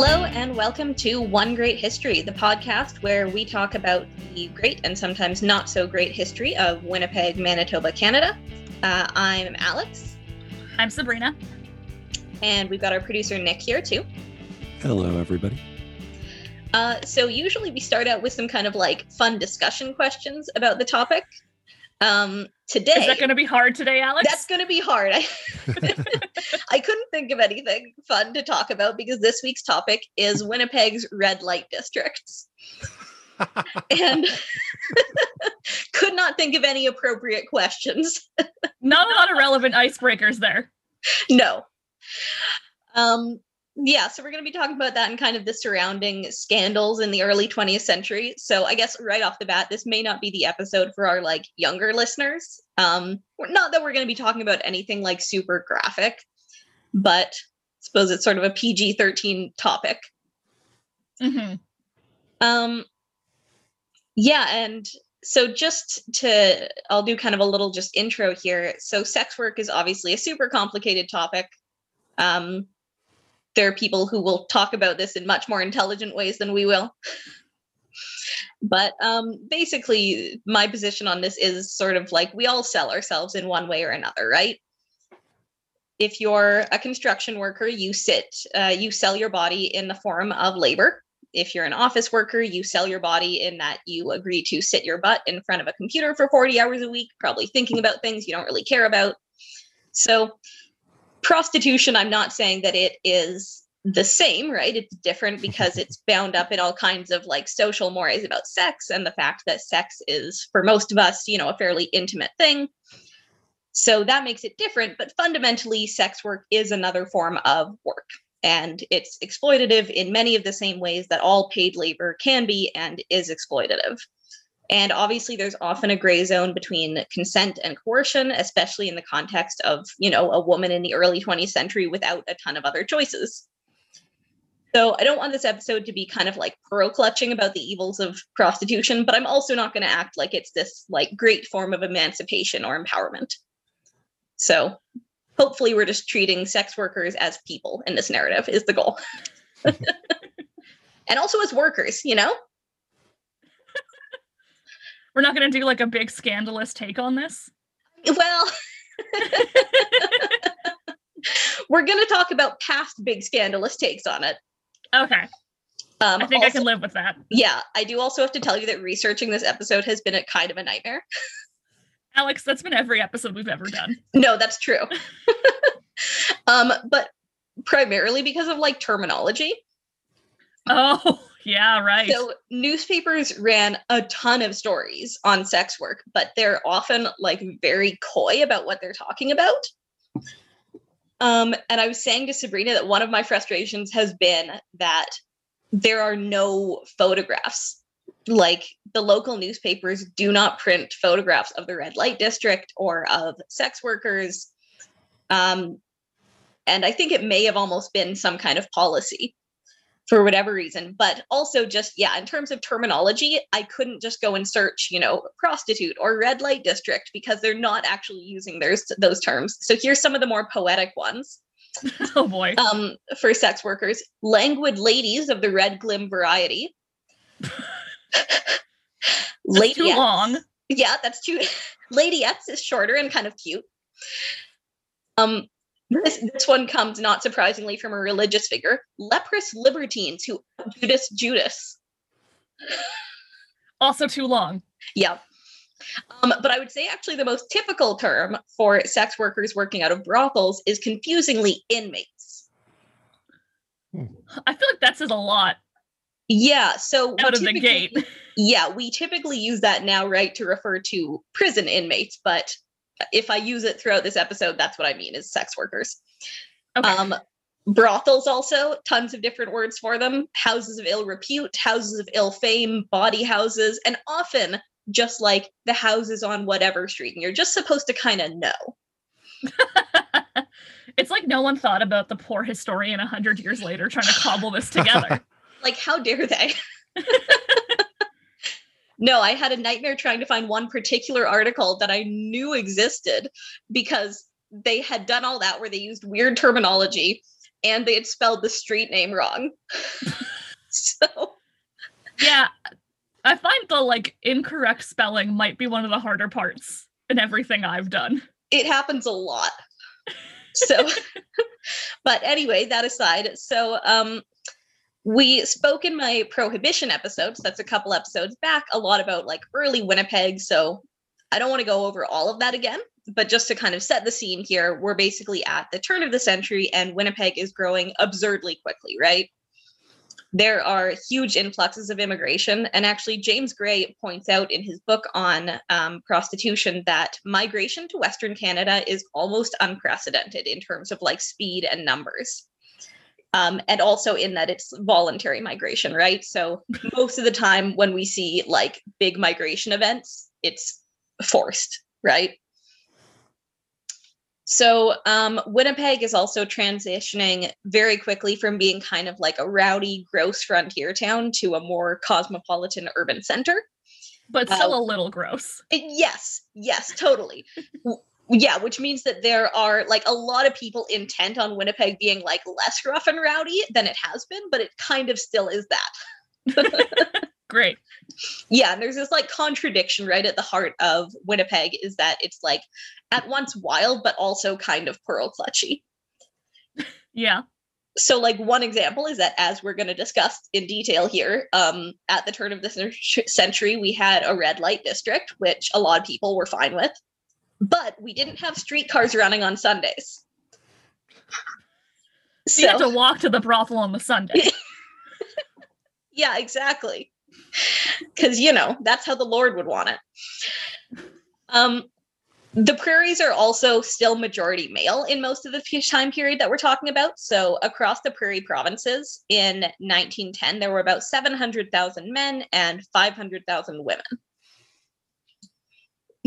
Hello, and welcome to One Great History, the podcast where we talk about the great and sometimes not so great history of Winnipeg, Manitoba, Canada. Uh, I'm Alex. I'm Sabrina. And we've got our producer Nick here too. Hello, everybody. Uh, so, usually we start out with some kind of like fun discussion questions about the topic. Um, today is that going to be hard today, Alex? That's going to be hard. I, I couldn't think of anything fun to talk about because this week's topic is Winnipeg's red light districts. and could not think of any appropriate questions. Not a lot of relevant icebreakers there. No. Um, yeah, so we're going to be talking about that and kind of the surrounding scandals in the early 20th century. So I guess right off the bat, this may not be the episode for our like younger listeners. Um, not that we're going to be talking about anything like super graphic, but I suppose it's sort of a PG 13 topic. Mm-hmm. Um, yeah, and so just to, I'll do kind of a little just intro here. So sex work is obviously a super complicated topic. Um, there are people who will talk about this in much more intelligent ways than we will. but um, basically, my position on this is sort of like we all sell ourselves in one way or another, right? If you're a construction worker, you sit, uh, you sell your body in the form of labor. If you're an office worker, you sell your body in that you agree to sit your butt in front of a computer for 40 hours a week, probably thinking about things you don't really care about. So, prostitution, I'm not saying that it is the same, right? It's different because it's bound up in all kinds of like social mores about sex and the fact that sex is, for most of us, you know, a fairly intimate thing. So that makes it different. But fundamentally, sex work is another form of work. And it's exploitative in many of the same ways that all paid labor can be and is exploitative. And obviously, there's often a gray zone between consent and coercion, especially in the context of, you know, a woman in the early 20th century without a ton of other choices. So I don't want this episode to be kind of like pearl clutching about the evils of prostitution, but I'm also not going to act like it's this like great form of emancipation or empowerment. So hopefully we're just treating sex workers as people in this narrative is the goal. and also as workers, you know? We're not going to do like a big scandalous take on this. Well, we're going to talk about past big scandalous takes on it. Okay. Um, I think also, I can live with that. Yeah, I do also have to tell you that researching this episode has been a kind of a nightmare. Alex, that's been every episode we've ever done. No, that's true. um, but primarily because of like terminology. Oh, yeah, right. So newspapers ran a ton of stories on sex work, but they're often like very coy about what they're talking about. Um, and I was saying to Sabrina that one of my frustrations has been that there are no photographs. Like the local newspapers do not print photographs of the red light district or of sex workers. Um, and I think it may have almost been some kind of policy for whatever reason. But also, just yeah, in terms of terminology, I couldn't just go and search, you know, prostitute or red light district because they're not actually using those those terms. So here's some of the more poetic ones. oh boy. Um, for sex workers, languid ladies of the red glim variety. Lady too long. Yeah, that's too. Ladyettes is shorter and kind of cute. Um, this, this one comes not surprisingly from a religious figure, leprous libertines who Judas Judas. Also too long. Yeah. Um, but I would say actually the most typical term for sex workers working out of brothels is confusingly inmates. I feel like that says a lot. Yeah. So out of the gate. Yeah, we typically use that now, right, to refer to prison inmates, but if I use it throughout this episode, that's what I mean is sex workers. Okay. Um, brothels also tons of different words for them houses of ill repute houses of ill fame body houses and often just like the houses on whatever street and you're just supposed to kind of know it's like no one thought about the poor historian a hundred years later trying to cobble this together like how dare they no, I had a nightmare trying to find one particular article that I knew existed because they had done all that where they used weird terminology and they had spelled the street name wrong. so Yeah. I find the like incorrect spelling might be one of the harder parts in everything I've done. it happens a lot. So, but anyway, that aside, so um, we spoke in my prohibition episodes. That's a couple episodes back, a lot about like early Winnipeg. So I don't want to go over all of that again, but just to kind of set the scene here, we're basically at the turn of the century, and Winnipeg is growing absurdly quickly, right? There are huge influxes of immigration. And actually, James Gray points out in his book on um, prostitution that migration to Western Canada is almost unprecedented in terms of like speed and numbers. Um, and also in that it's voluntary migration, right? So most of the time when we see like big migration events, it's forced, right? So um, Winnipeg is also transitioning very quickly from being kind of like a rowdy, gross frontier town to a more cosmopolitan urban center. But still a little gross. Uh, yes, yes, totally. Yeah, which means that there are like a lot of people intent on Winnipeg being like less rough and rowdy than it has been, but it kind of still is that. Great. yeah and there's this like contradiction right at the heart of winnipeg is that it's like at once wild but also kind of pearl clutchy Yeah. so like one example is that as we're going to discuss in detail here um at the turn of the century we had a red light district which a lot of people were fine with but we didn't have streetcars running on sundays. So you have so to walk to the brothel on the Sunday. yeah exactly. Because you know that's how the lord would want it. Um the prairies are also still majority male in most of the time period that we're talking about. So across the prairie provinces in 1910 there were about 700000 men and 500000 women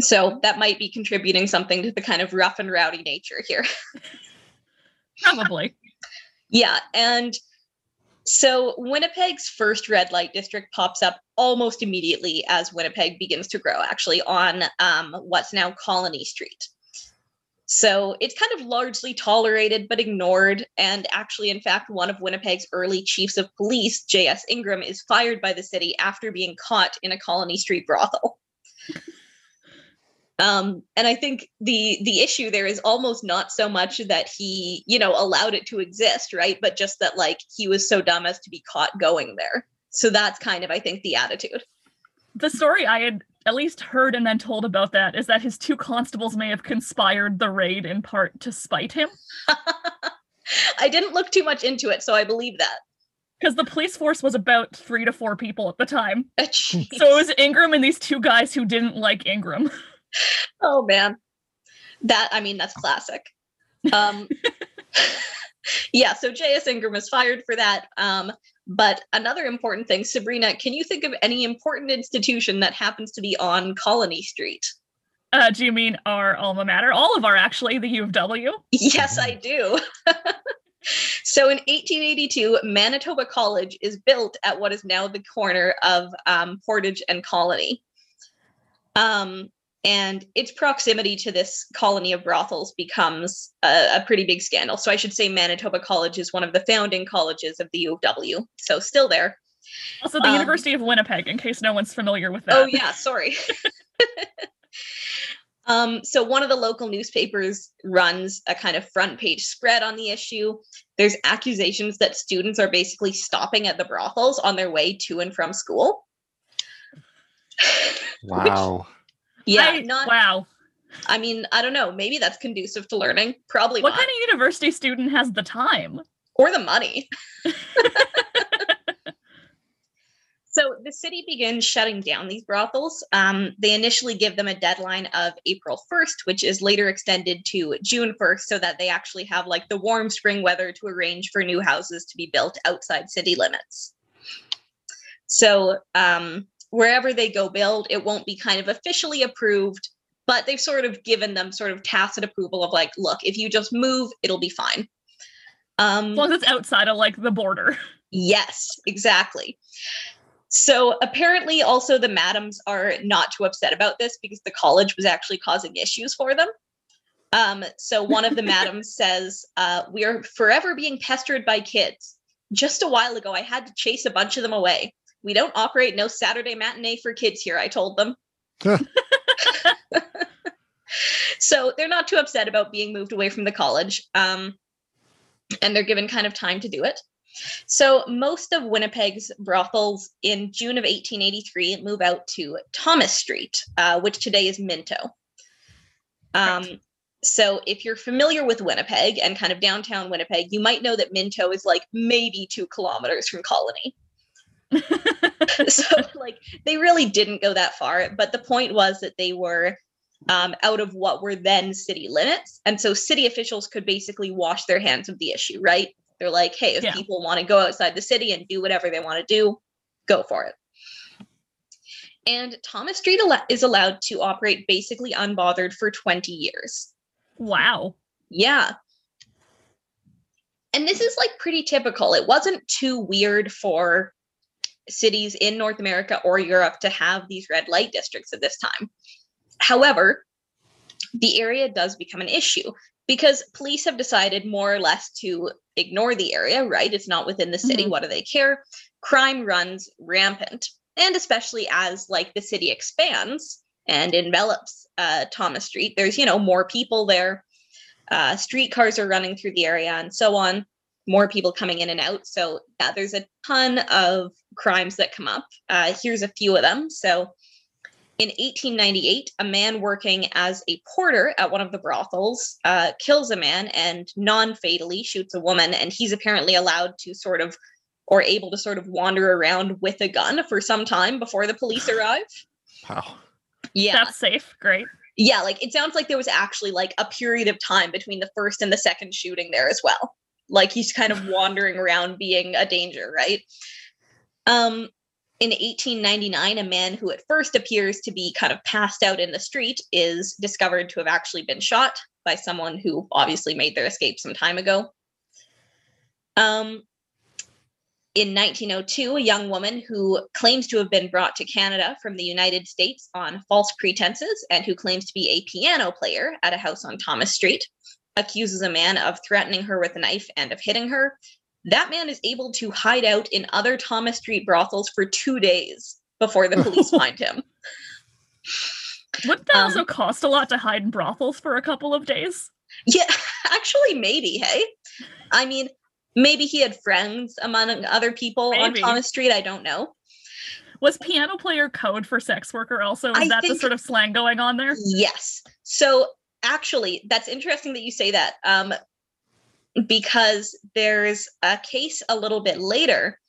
so that might be contributing something to the kind of rough and rowdy nature here Probably. Yeah, and so Winnipeg's first red light district pops up almost immediately as Winnipeg begins to grow, actually, on um, what's now Colony Street. So it's kind of largely tolerated but ignored. And actually, in fact, one of Winnipeg's early chiefs of police, J.S. Ingram, is fired by the city after being caught in a Colony Street brothel. Um, and I think the the issue there is almost not so much that he, you know, allowed it to exist, right? But just that like he was so dumb as to be caught going there. So that's kind of, I think, the attitude. The story I had at least heard and then told about that is that his two constables may have conspired the raid in part to spite him. I didn't look too much into it, so I believe that. Because the police force was about three to four people at the time. Jeez. So it was Ingram and these two guys who didn't like Ingram. oh man, that I mean that's classic. Um, yeah, so J.S. Ingram was fired for that. Um, but another important thing, Sabrina, can you think of any important institution that happens to be on Colony Street? Uh, do you mean our alma mater? All of our, actually, the U of W. Yes, I do. so in 1882, Manitoba College is built at what is now the corner of um, Portage and Colony. Um, and its proximity to this colony of brothels becomes a, a pretty big scandal. So I should say Manitoba College is one of the founding colleges of the U of W. So still there. Also, the Um, University of Winnipeg, in case no one's familiar with that. Oh yeah, sorry. um, so one of the local newspapers runs a kind of front page spread on the issue. There's accusations that students are basically stopping at the brothels on their way to and from school. Wow. Yeah, I- not. wow. I mean, I don't know. Maybe that's conducive to learning. Probably What not. kind of university student has the time? or the money. so the city begins shutting down these brothels. Um, they initially give them a deadline of April 1st, which is later extended to June 1st, so that they actually have like the warm spring weather to arrange for new houses to be built outside city limits. So um, wherever they go build, it won't be kind of officially approved, but they've sort of given them sort of tacit approval of like, look, if you just move, it'll be fine. Um, As long as it's outside of like the border. Yes, exactly. So apparently, also the madams are not too upset about this because the college was actually causing issues for them. Um, so one of the madams says, uh, We are forever being pestered by kids. Just a while ago, I had to chase a bunch of them away. We don't operate no Saturday matinee for kids here, I told them. so they're not too upset about being moved away from the college. Um, and they're given kind of time to do it. So most of Winnipeg's brothels in June of 1883 move out to Thomas Street, uh, which today is Minto. Um, Right. So if you're familiar with Winnipeg and kind of downtown Winnipeg, you might know that Minto is like maybe two kilometers from Colony. so like they really didn't go that far, but the point was that they were um, out of what were then city limits, and so city officials could basically wash their hands of the issue, right? They're like, hey, if Yeah. people want to go outside the city and do whatever they want to do, go for it. And Thomas Street al- is allowed to operate basically unbothered for 20 years. wow. Yeah. And this is like pretty typical. It wasn't too weird for cities in North America or Europe to have these red light districts at this time. However, the area does become an issue because police have decided more or less to ignore the area, right? It's not within the city. Mhm. What do they care? Crime runs rampant. And especially as like the city expands and envelops uh, Thomas Street, there's, you know, more people there uh, streetcars are running through the area and so on more people coming in and out so yeah there's a ton of crimes that come up uh, here's a few of them so in 1898 a man working as a porter at one of the brothels uh, kills a man and non-fatally shoots a woman and he's apparently allowed to sort of or able to sort of wander around with a gun for some time before the police arrive Wow. yeah That's safe. Great. yeah like it sounds like there was actually like a period of time between the first and the second shooting there as well like he's kind of wandering around being a danger right? Um in 1899 a man who at first appears to be kind of passed out in the street is discovered to have actually been shot by someone who obviously made their escape some time ago. Um in 1902, a young woman who claims to have been brought to Canada from the United States on false pretenses and who claims to be a piano player at a house on Thomas Street accuses a man of threatening her with a knife and of hitting her. That man is able to hide out in other Thomas Street brothels for two days before the police find him. Wouldn't that Um, also cost a lot to hide in brothels for a couple of days? Yeah, actually, maybe. Hey, I mean, maybe he had friends among other people on Maybe. Thomas Street. I don't know. Was piano player code for sex worker also? Is I that the sort of slang going on there? Yes. So actually, that's interesting that you say that. Um, because there's a case a little bit later.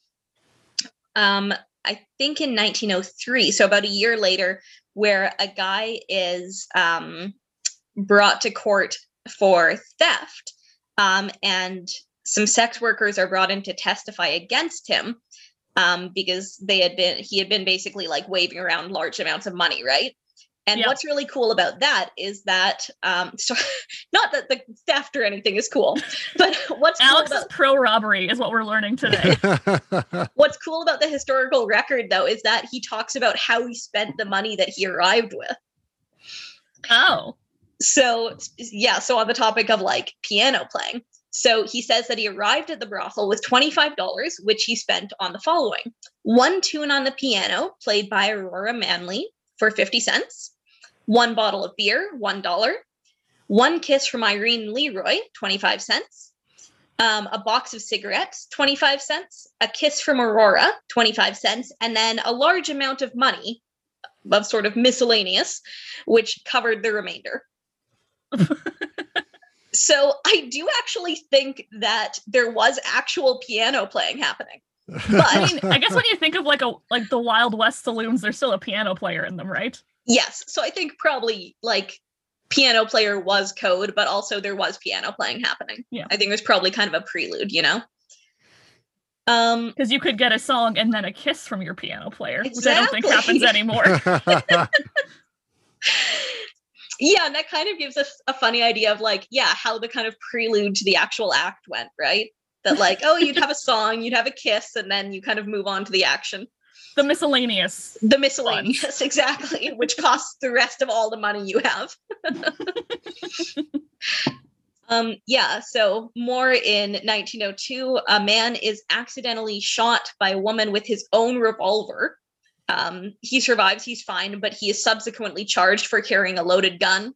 Um, I think in 1903, so about a year later, where a guy is um, brought to court for theft, um, and some sex workers are brought in to testify against him um, because they had been he had been basically like waving around large amounts of money, right? And Yeah. what's really cool about that is that um, so not that the theft or anything is cool, but what's cool Alex about pro robbery, is what we're learning today. what's cool about the historical record though is that he talks about how he spent the money that he arrived with. oh, So yeah, so on the topic of like piano playing. So he says that he arrived at the brothel with $25, which he spent on the following. One tune on the piano played by Aurora Manley for 50 cents, one bottle of beer, $1, one kiss from Irene Leroy, 25 cents, um, a box of cigarettes, 25 cents, a kiss from Aurora, 25 cents, and then a large amount of money of sort of miscellaneous, which covered the remainder. so I do actually think that there was actual piano playing happening. I mean, I guess when you think of like a like the Wild West saloons, there's still a piano player in them, right? Yes, so I think probably like piano player was code, but also there was piano playing happening. Yeah. I think it was probably kind of a prelude, you know. Um Because you could get a song and then a kiss from your piano player, which I don't think happens anymore. yeah, and that kind of gives us a funny idea of like, yeah, how the kind of prelude to the actual act went, right? That like, oh, you'd have a song, you'd have a kiss, and then you kind of move on to the action. the miscellaneous. The miscellaneous, exactly, which costs the rest of all the money you have. Um, yeah, so more in 1902, a man is accidentally shot by a woman with his own revolver. Um, he survives, he's fine, but he is subsequently charged for carrying a loaded gun.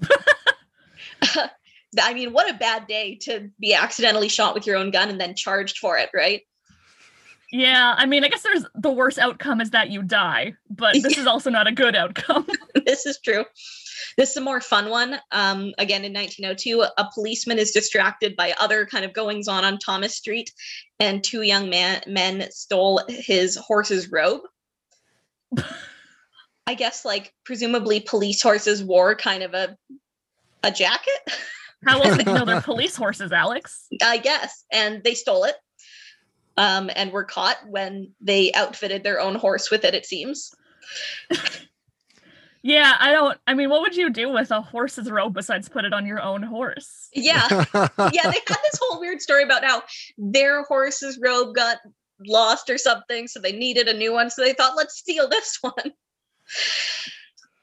I mean, what a bad day to be accidentally shot with your own gun and then charged for it, right? Yeah, I mean, I guess there's the worst outcome is that you die, but this is also not a good outcome. this is true. This is a more fun one. Um, again, in 1902, a policeman is distracted by other kind of goings on on Thomas Street, and two young man- men stole his horse's robe. I guess, like, presumably, police horses wore kind of a a jacket. How else you know they're police horses, Alex? I guess, and they stole it, um, and were caught when they outfitted their own horse with it. It seems. Yeah, I don't. I mean, what would you do with a horse's robe besides put it on your own horse? Yeah, yeah. They had this whole weird story about how their horse's robe got lost or something, so they needed a new one. So they thought, let's steal this one.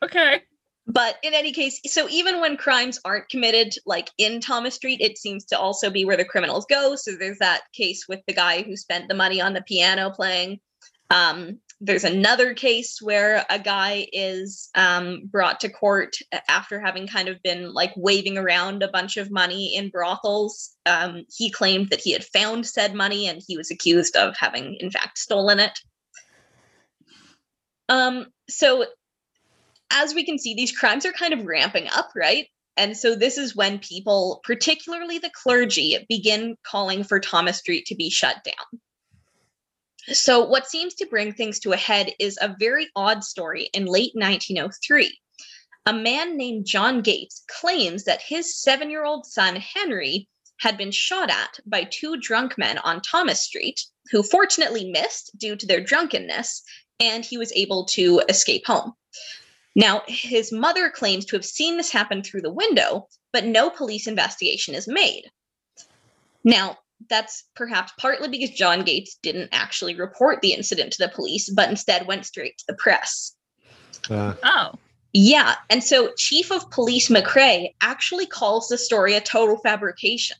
Okay. But in any case, so even when crimes aren't committed like in Thomas Street, it seems to also be where the criminals go. So there's that case with the guy who spent the money on the piano playing. Um, there's another case where a guy is um, brought to court after having kind of been like waving around a bunch of money in brothels. Um, he claimed that he had found said money and he was accused of having, in fact, stolen it. Um, so as we can see, these crimes are kind of ramping up, right? And so this is when people, particularly the clergy, begin calling for Thomas Street to be shut down. So, what seems to bring things to a head is a very odd story in late 1903. A man named John Gates claims that his seven year old son, Henry, had been shot at by two drunk men on Thomas Street, who fortunately missed due to their drunkenness, and he was able to escape home. Now, his mother claims to have seen this happen through the window, but no police investigation is made. Now, that's perhaps partly because John Gates didn't actually report the incident to the police, but instead went straight to the press. Uh, Oh. Yeah, and so Chief of Police McCrae actually calls the story a total fabrication.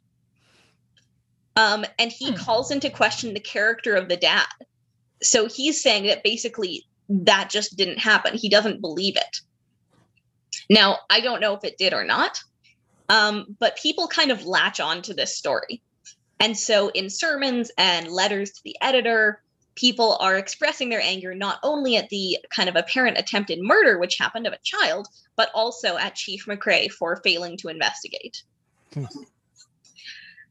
Um, and he Hmm. calls into question the character of the dad. So he's saying that basically that just didn't happen. He doesn't believe it. Now, I don't know if it did or not, um, but people kind of latch on to this story. And so in sermons and letters to the editor, people are expressing their anger not only at the kind of apparent attempted murder which happened of a child, but also at Chief McCrae for failing to investigate.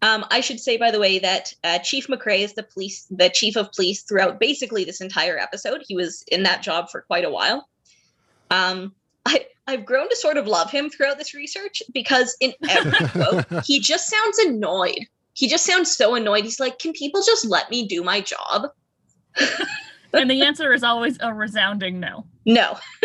Um, I should say, by the way, that uh, Chief McCrae is the police, the chief of police throughout basically this entire episode. He was in that job for quite a while. Um, I, I've grown to sort of love him throughout this research because in every quote, he just sounds annoyed. He just sounds so annoyed. He's like, "Can people just let me do my job?" And the answer is always a resounding no. No.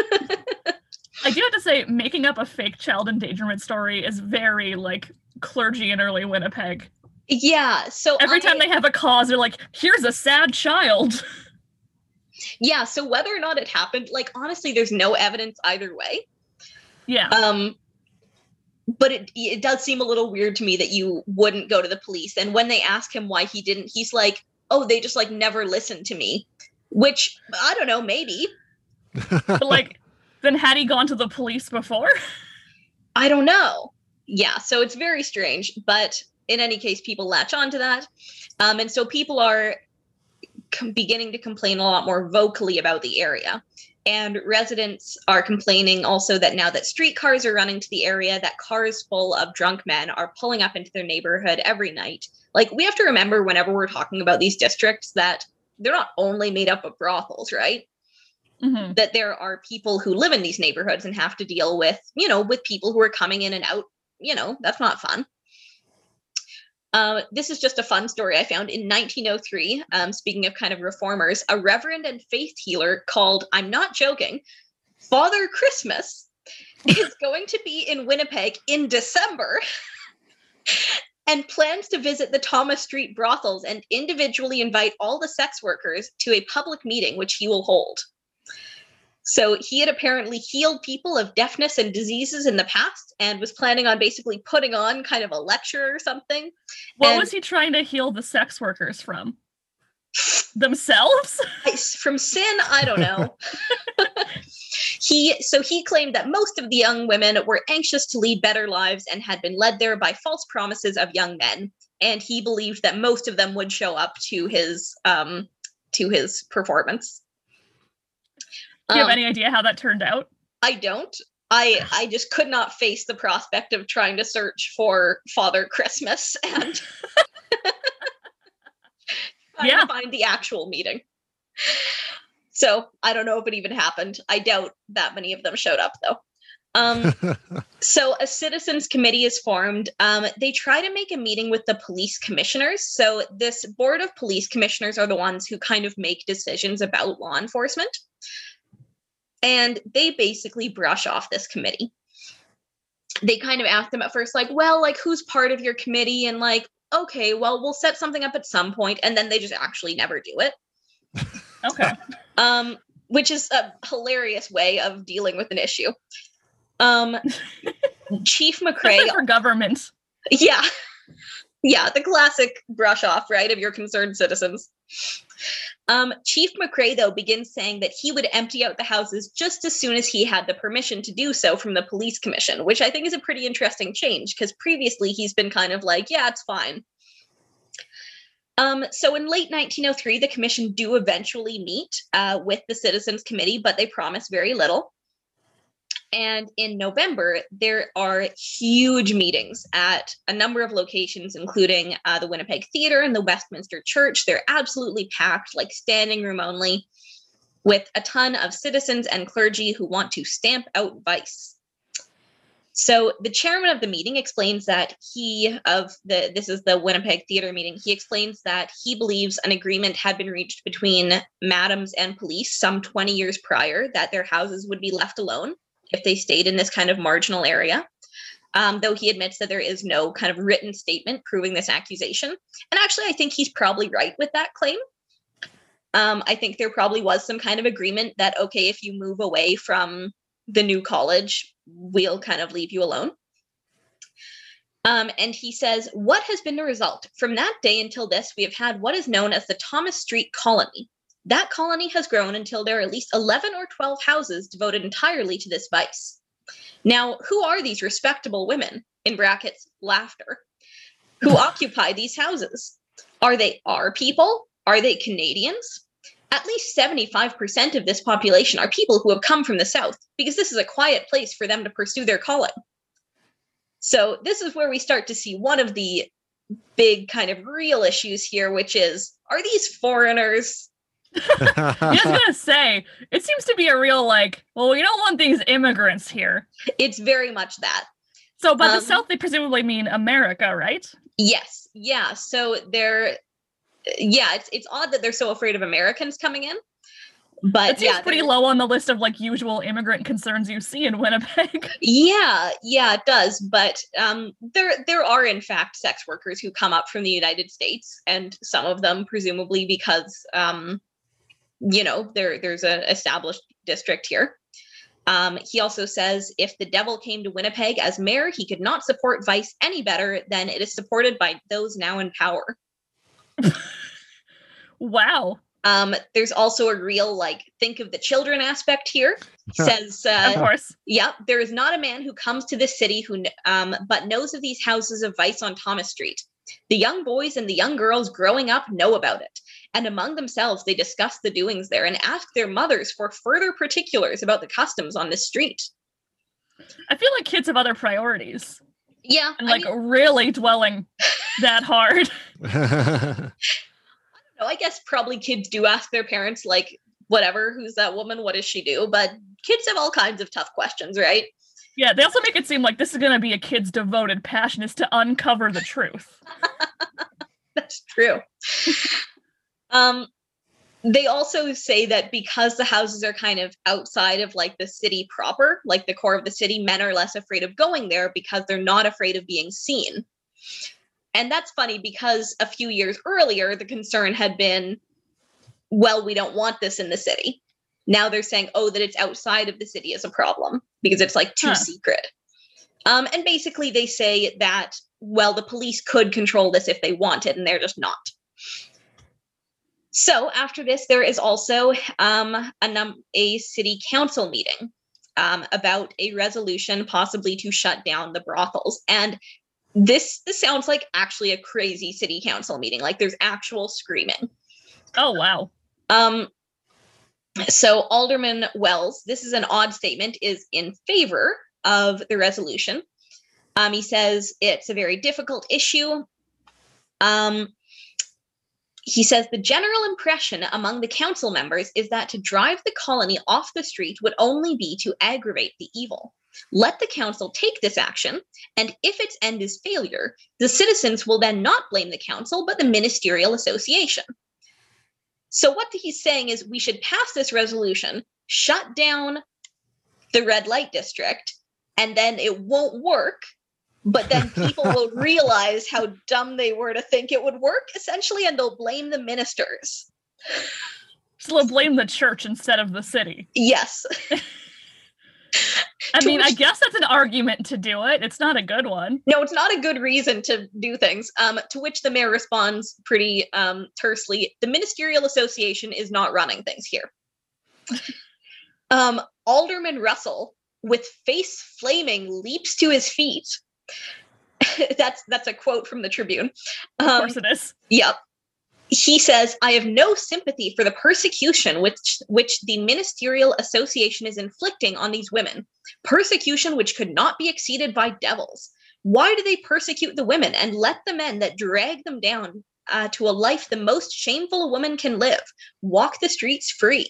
I do have to say, making up a fake child endangerment story is very like clergy in early Winnipeg. Yeah. So Every I- time they have a cause, they're like, here's a sad child. yeah. So whether or not it happened, like honestly, there's no evidence either way. Yeah. Um, but it it does seem a little weird to me that you wouldn't go to the police. And when they ask him why he didn't, he's like, "Oh, they just like never listened to me." Which I don't know, maybe But like, then had he gone to the police before? I don't know. Yeah, so it's very strange, but in any case, people latch on to that, um, and so people are com- beginning to complain a lot more vocally about the area. And residents are complaining also that now that streetcars are running to the area, that cars full of drunk men are pulling up into their neighborhood every night. Like we have to remember whenever we're talking about these districts that they're not only made up of brothels, right? Mhm. that there are people who live in these neighborhoods and have to deal with, you know, with people who are coming in and out. You know, that's not fun. Uh, this is just a fun story I found in 1903. Um, speaking of kind of reformers, a reverend and faith healer called, I'm not joking, Father Christmas is going to be in Winnipeg in December and plans to visit the Thomas Street brothels and individually invite all the sex workers to a public meeting, which he will hold. So he had apparently healed people of deafness and diseases in the past and was planning on basically putting on kind of a lecture or something. What And- was he trying to heal the sex workers from? Themselves? From sin i don't know he so he claimed that most of the young women were anxious to lead better lives and had been led there by false promises of young men and he believed that most of them would show up to his um to his performance Do you have Um, any idea how that turned out? i don't. I i just could not face the prospect of trying to search for father christmas and Yeah. to find the actual meeting. So i don't know if it even happened. I doubt that many of them showed up though. Um so a citizens committee is formed. Um, they try to make a meeting with the police commissioners. So this board of police commissioners are the ones who kind of make decisions about law enforcement and they basically brush off this committee they kind of ask them at first like well like who's part of your committee and like okay well we'll set something up at some point and then they just actually never do it Okay. um, which is a hilarious way of dealing with an issue. Um, Chief McCrae, for governments. yeah, yeah, the classic brush off, right, of your concerned citizens. Um, Chief McCrae, though, begins saying that he would empty out the houses just as soon as he had the permission to do so from the police commission, which I think is a pretty interesting change because previously he's been kind of like, yeah, it's fine. Um, so in late 1903, the commission do eventually meet uh, with the Citizens Committee, but they promise very little. And in November, there are huge meetings at a number of locations, including uh, the Winnipeg Theatre and the Westminster Church. They're absolutely packed, like standing room only, with a ton of citizens and clergy who want to stamp out vice. So the chairman of the meeting explains that he of the this is the Winnipeg Theatre meeting. He explains that he believes an agreement had been reached between madams and police some 20 years prior that their houses would be left alone if they stayed in this kind of marginal area. Um, though he admits that there is no kind of written statement proving this accusation. And actually, I think he's probably right with that claim. Um, I think there probably was some kind of agreement that, okay, if you move away from the new college, we'll kind of leave you alone. Um, and he says, What has been the result? From that day until this, we have had what is known as the Thomas Street Colony. That colony has grown until there are at least 11 or 12 houses devoted entirely to this vice. Now, who are these respectable women, in brackets, laughter, who occupy these houses? Are they our people? Are they Canadians? At least 75% of this population are people who have come from the South because this is a quiet place for them to pursue their calling. So, this is where we start to see one of the big kind of real issues here, which is are these foreigners? I was gonna say, it seems to be a real like, well, we don't want these immigrants here. It's very much that. So, by Um, the South, they presumably mean America, right? Yes. Yeah. So they're yeah, it's it's odd that they're so afraid of Americans coming in. But It seems yeah, pretty low on the list of like usual immigrant concerns you see in Winnipeg. Yeah, yeah, it does. But um, there there are in fact sex workers who come up from the United States, and some of them presumably because um, you know there there's an established district here. Um, he also says if the devil came to Winnipeg as mayor, he could not support Vice any better than it is supported by those now in power. wow. Um, there's also a real like think of the children aspect here. He says, Of uh, course. "Yep, there is not a man who comes to this city who um, but knows of these houses of vice on Thomas Street. The young boys and the young girls growing up know about it, and among themselves they discuss the doings there and ask their mothers for further particulars about the customs on this street." I feel like kids have other priorities Yeah, and I like mean, really dwelling that hard. no, I guess probably kids do ask their parents like, "Whatever, who's that woman? What does she do?" But kids have all kinds of tough questions, right? Yeah, they also make it seem like this is going to be a kid's devoted passion is to uncover the truth. That's true. Um, they also say that because the houses are kind of outside of like the city proper, like the core of the city, men are less afraid of going there because they're not afraid of being seen. And that's funny because a few years earlier, the concern had been, well, we don't want this in the city. Now they're saying, oh, that it's outside of the city is a problem because it's like too Huh. secret. Um, and basically, they say that, well, the police could control this if they wanted, and they're just not. So after this, there is also um, a, num- a city council meeting um, about a resolution possibly to shut down the brothels. And this, this sounds like actually a crazy city council meeting. Like there's actual screaming. Oh wow. Um, so Alderman Wells, this is an odd statement, is in favor of the resolution. Um, he says it's a very difficult issue. Um, he says the general impression among the council members is that to drive the colony off the street would only be to aggravate the evil. Let the council take this action, and if its end is failure, the citizens will then not blame the council but the ministerial association. So what he's saying is we should pass this resolution, shut down the red light district, and then it won't work. But then people will realize how dumb they were to think it would work, essentially, and they'll blame the ministers. So they'll blame the church instead of the city. Yes. I To mean, I guess that's an argument to do it. It's not a good one. No, it's not a good reason to do things. Um, to which the mayor responds pretty um, tersely the ministerial association is not running things here. um, Alderman Russell, with face flaming, leaps to his feet. that's that's a quote from the Tribune. Of Um, course it is. Yep. He says, I have no sympathy for the persecution which, which the ministerial association is inflicting on these women, persecution which could not be exceeded by devils. Why do they persecute the women and let the men that drag them down uh, to a life the most shameful a woman can live walk the streets free?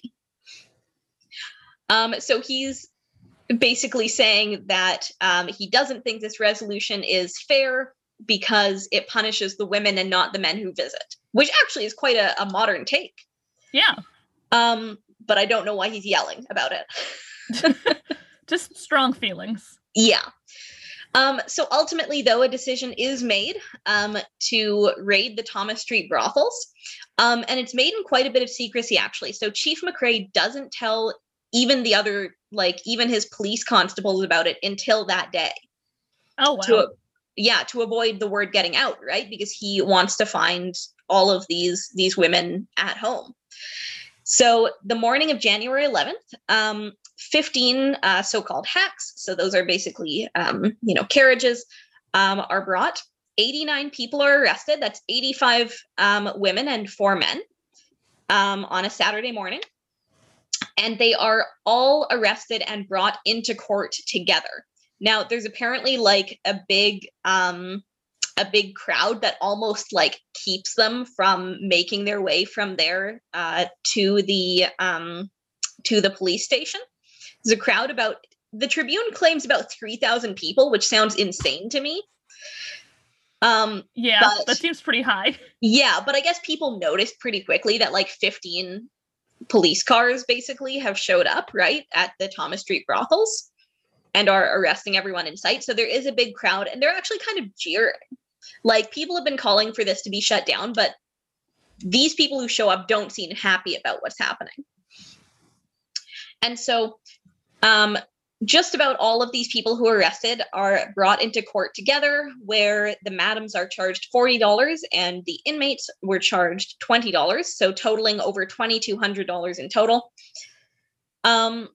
Um, so he's basically saying that um, he doesn't think this resolution is fair because it punishes the women and not the men who visit, which actually is quite a, a modern take. Yeah. Um, but I don't know why he's yelling about it. Just strong feelings. Yeah. Um, so ultimately, though, a decision is made um, to raid the Thomas Street brothels. Um, and it's made in quite a bit of secrecy, actually. So Chief McRae doesn't tell even the other, like, even his police constables about it until that day. Oh wow. to yeah to avoid the word getting out right? Because he wants to find all of these these women at home. So the morning of january 11th um 15 uh, so-called hacks so those are basically um you know carriages um are brought. 89 people are arrested. That's 85 um women and four men um on a saturday morning and they are all arrested and brought into court together now there's apparently like a big um a big crowd that almost like keeps them from making their way from there uh to the um to the police station. There's a crowd about the Tribune claims about 3,000 people, which sounds insane to me. Um yeah, but- that seems pretty high. yeah, but I guess people noticed pretty quickly that like 15 police cars basically have showed up, right, at the Thomas Street brothels and are arresting everyone in sight. So there is a big crowd and they're actually kind of jeering. Like people have been calling for this to be shut down, but these people who show up don't seem happy about what's happening. And so um just about all of these people who are arrested are brought into court together, where the madams are charged $40 and the inmates were charged $20, so totaling over $2,200 in total. Um,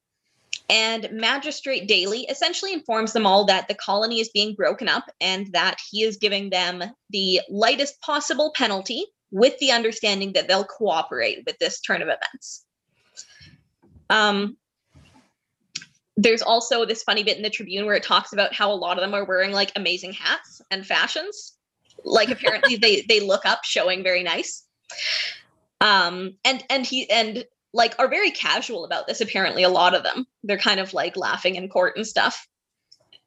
and Magistrate Daly essentially informs them all that the colony is being broken up and that he is giving them the lightest possible penalty with the understanding that they'll cooperate with this turn of events. Um, there's also this funny bit in the Tribune where it talks about how a lot of them are wearing like amazing hats and fashions. Like apparently they they look up showing very nice. Um and and he and like are very casual about this apparently a lot of them. They're kind of like laughing in court and stuff.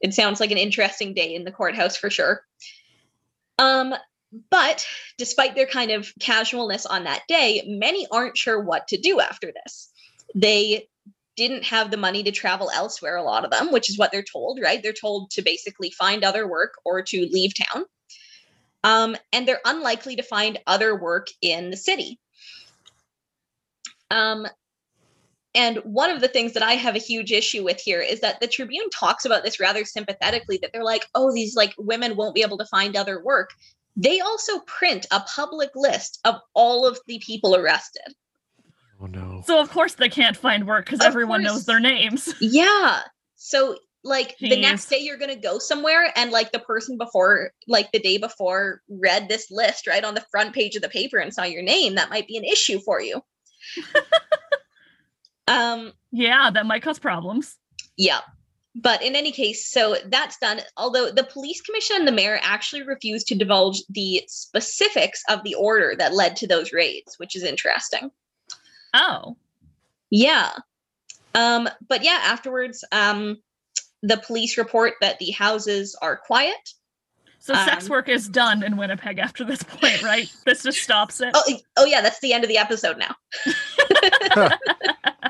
It sounds like an interesting day in the courthouse for sure. Um but despite their kind of casualness on that day, many aren't sure what to do after this. They didn't have the money to travel elsewhere, a lot of them, which is what they're told, right? They're told to basically find other work or to leave town. Um, and they're unlikely to find other work in the city. Um, and one of the things that I have a huge issue with here is that the Tribune talks about this rather sympathetically that they're like, oh, these like women won't be able to find other work. They also print a public list of all of the people arrested. Oh no. So of course they can't find work because Of everyone knows their names. Yeah. So like the next day you're going to go somewhere and like the person before like the day before read this list right on the front page of the paper and saw your name that might be an issue for you. um Yeah, that might cause problems. yeah. But in any case, so that's done. Although the police commission and the mayor actually refused to divulge the specifics of the order that led to those raids, which is interesting. Oh. Yeah. Um, but yeah, afterwards, um, the police report that the houses are quiet. So sex Um, work is done in Winnipeg after this point, right? this just stops it. Oh, oh yeah, that's the end of the episode now.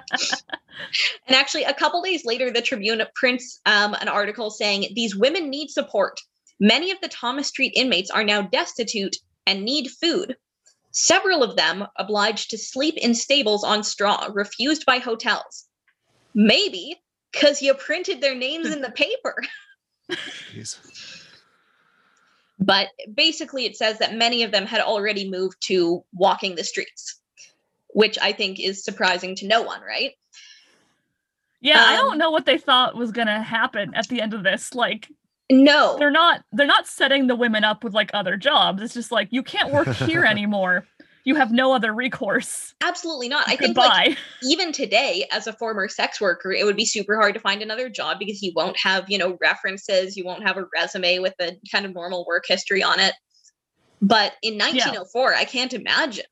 and actually, a couple days later, the Tribune prints um, an article saying these women need support. Many of the Thomas Street inmates are now destitute and need food. Several of them obliged to sleep in stables on straw, refused by hotels. Maybe because you printed their names in the paper. Jeez. But basically, it says that many of them had already moved to walking the streets, which I think is surprising to no one, right? yeah, I um, don't know what they thought was gonna happen at the end of this. Like No, they're not they're not setting the women up with like other jobs. It's just like you can't work here anymore. You have no other recourse. absolutely not. I think like even today, as a former sex worker, it would be super hard to find another job because you won't have, you know, references, you won't have a resume with a kind of normal work history on it. But in 1904, I can't imagine.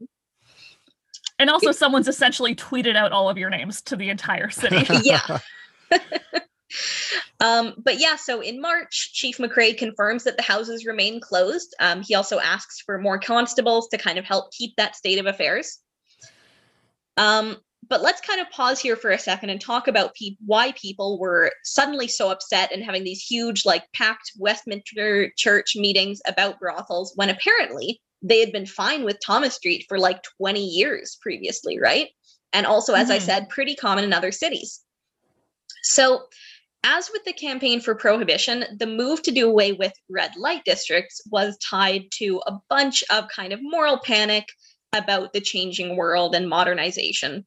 and also someone's essentially tweeted out all of your names to the entire city. Yeah. Um, but yeah, so in March, Chief McRae confirms that the houses remain closed. Um, he also asks for more constables to kind of help keep that state of affairs. Um, but let's kind of pause here for a second and talk about pe- why people were suddenly so upset and having these huge, like, packed Westminster Church meetings about brothels when apparently they had been fine with Thomas Street for like 20 years previously, right? And also, as I Mhm. said, pretty common in other cities. So, as with the campaign for prohibition, the move to do away with red light districts was tied to a bunch of kind of moral panic about the changing world and modernization.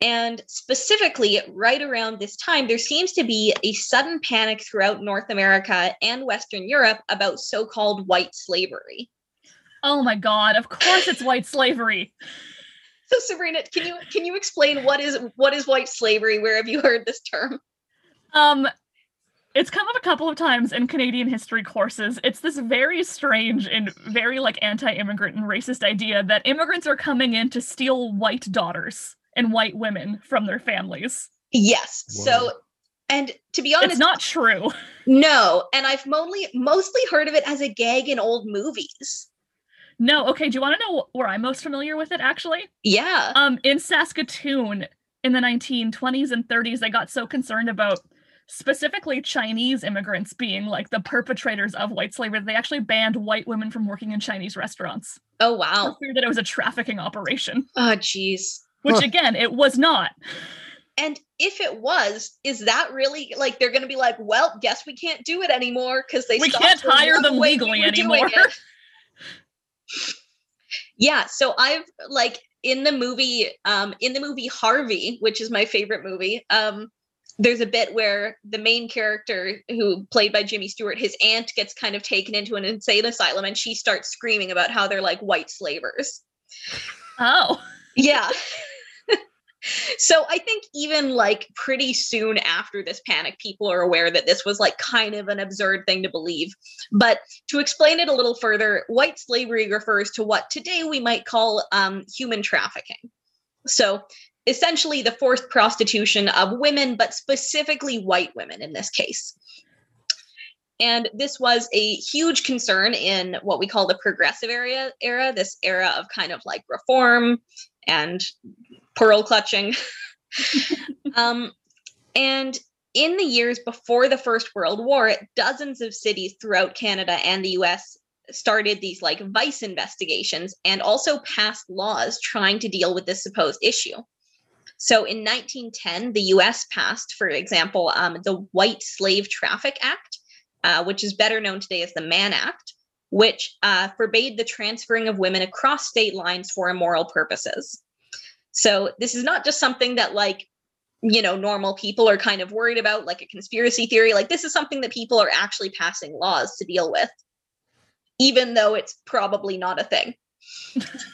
And specifically, right around this time, there seems to be a sudden panic throughout North America and Western Europe about so called white slavery. oh my god, of course it's white slavery. So Sabrina, can you can you explain what is what is white slavery? Where have you heard this term? Um it's come up a couple of times in Canadian history courses. It's this very strange and very like anti-immigrant and racist idea that immigrants are coming in to steal white daughters and white women from their families. Yes. Whoa. So and to be honest, It's not true. no, and I've mostly mostly heard of it as a gag in old movies. No, okay, do you want to know where I'm most familiar with it actually? Yeah. Um in Saskatoon in the 1920s and 30s they got so concerned about specifically Chinese immigrants being like the perpetrators of white slavery they actually banned white women from working in Chinese restaurants. Oh for wow. fear that it was a trafficking operation, Oh jeez. which Huh. again, it was not. And if it was, is that really like they're going to be like, well, guess we can't do it anymore because they We can't hire them way we legally anymore. yeah, so I've like in the movie, um, in the movie Harvey, which is my favorite movie. Um, there's a bit where the main character, who played by Jimmy Stewart, his aunt gets kind of taken into an insane asylum, and she starts screaming about how they're like white slavers. Oh, Yeah. so I think even like pretty soon after this panic, people are aware that this was like kind of an absurd thing to believe. But to explain it a little further, white slavery refers to what today we might call um, human trafficking. So essentially the forced prostitution of women, but specifically white women in this case. And this was a huge concern in what we call the progressive era, era, this era of kind of like reform and pearl clutching. um, and in the years before the First World War, dozens of cities throughout Canada and the US started these like vice investigations and also passed laws trying to deal with this supposed issue. So in 1910, the US passed, for example, um, the White Slave Traffic Act, uh, which is better known today as the Mann Act, which uh, forbade the transferring of women across state lines for immoral purposes. So this is not just something that, like, you know, normal people are kind of worried about, like a conspiracy theory. Like, this is something that people are actually passing laws to deal with, even though it's probably not a thing.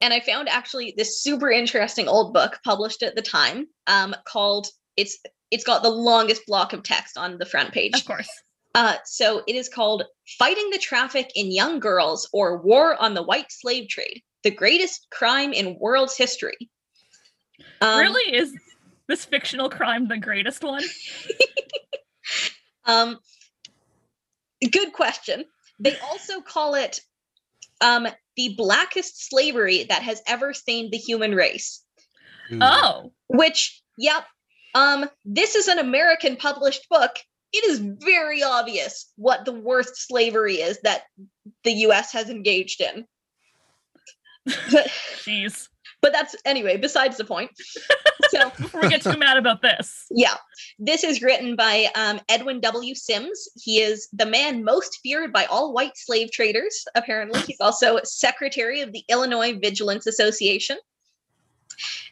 and I found actually this super interesting old book published at the time um, called it's it's got the longest block of text on the front page. Of course. Uh, so it is called Fighting the Traffic in Young Girls or War on the White Slave Trade, the greatest crime in world's history. Um, really? Is this fictional crime the greatest one? Um, good question. They also call it um, the blackest slavery that has ever stained the human race. Ooh. Oh. Which, yep, um, this is an American published book. It is very obvious what the worst slavery is that the US has engaged in. Jeez. But that's anyway, besides the point. So, we get too mad about this. yeah, this is written by um, Edwin W. Sims. He is the man most feared by all white slave traders, apparently. He's also secretary of the Illinois Vigilance Association.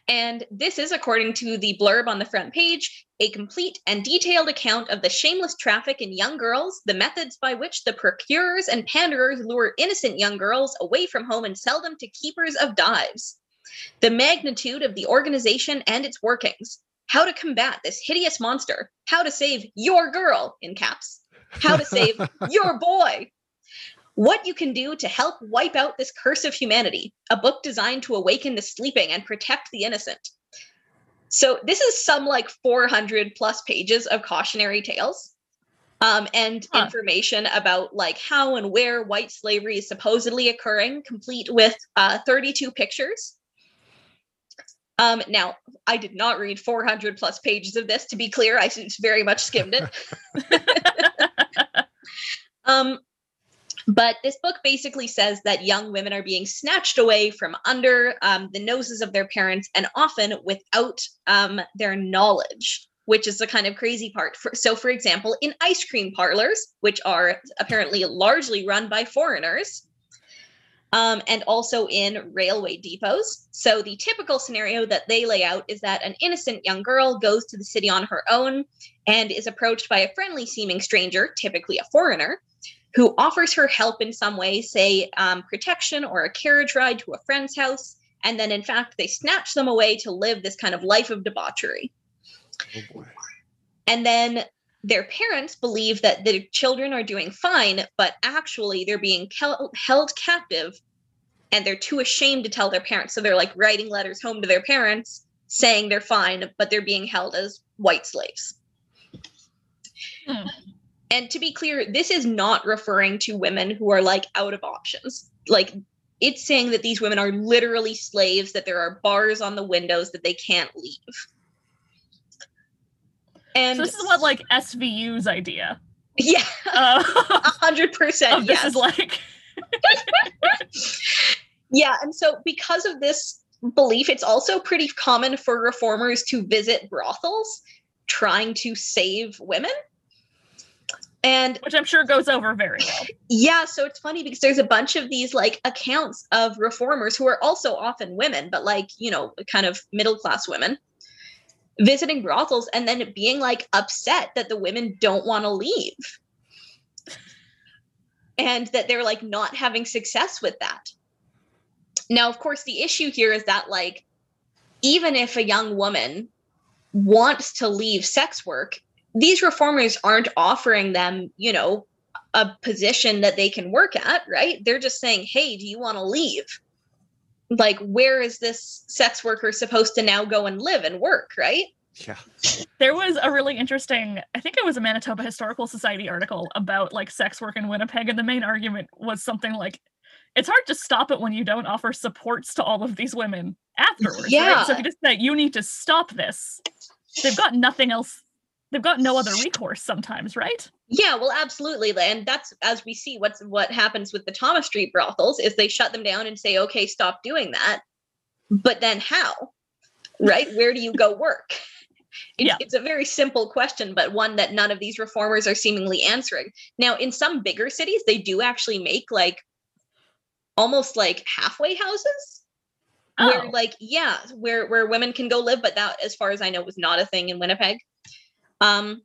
And this is, according to the blurb on the front page, a complete and detailed account of the shameless traffic in young girls, the methods by which the procurers and panderers lure innocent young girls away from home and sell them to keepers of dives, the magnitude of the organization and its workings, how to combat this hideous monster, how to save your girl, in caps, how to save your boy. What you can do to help wipe out this curse of humanity, a book designed to awaken the sleeping and protect the innocent. So, this is some like 400 plus pages of cautionary tales um, and Huh. information about like how and where white slavery is supposedly occurring, complete with uh, 32 pictures. Um, now, I did not read 400 plus pages of this. To be clear, I very much skimmed it. Um, but this book basically says that young women are being snatched away from under um, the noses of their parents and often without um, their knowledge, which is the kind of crazy part. For, so, for example, in ice cream parlors, which are apparently largely run by foreigners, um, and also in railway depots. So, the typical scenario that they lay out is that an innocent young girl goes to the city on her own and is approached by a friendly seeming stranger, typically a foreigner, who offers her help in some way, say um, protection or a carriage ride to a friend's house. And then, in fact, they snatch them away to live this kind of life of debauchery. Oh boy. And then their parents believe that the children are doing fine, but actually they're being kel- held captive and they're too ashamed to tell their parents. So they're like writing letters home to their parents saying they're fine, but they're being held as white slaves. Hmm. And to be clear, this is not referring to women who are like out of options. Like it's saying that these women are literally slaves, that there are bars on the windows that they can't leave. And so this is what like SVU's idea yeah, uh, a hundred percent. this is like. Yeah, and so because of this belief, it's also pretty common for reformers to visit brothels trying to save women. And Which I'm sure goes over very well. yeah, so it's funny because there's a bunch of these like accounts of reformers who are also often women, but like, you know, kind of middle class women visiting brothels and then being like upset that the women don't want to leave. And that they're like not having success with that. Now, of course, the issue here is that like even if a young woman wants to leave sex work, these reformers aren't offering them, you know, a position that they can work at, right? They're just saying, hey, do you want to leave? Like, where is this sex worker supposed to now go and live and work, right? Yeah. There was a really interesting, I think it was a Manitoba Historical Society article about like sex work in Winnipeg, and the main argument was something like it's hard to stop it when you don't offer supports to all of these women afterwards. Right? So if you just say you need to stop this, they've got nothing else. They've got no other recourse sometimes, right? Yeah, well, absolutely. And that's as we see what's what happens with the Thomas Street brothels is they shut them down and say, okay, stop doing that. But then how? right? Where do you go work? It's, Yeah. it's a very simple question, but one that none of these reformers are seemingly answering. Now, in some bigger cities, they do actually make like almost like halfway houses where Oh, like yeah where where women can go live but that as far as i know was not a thing in winnipeg um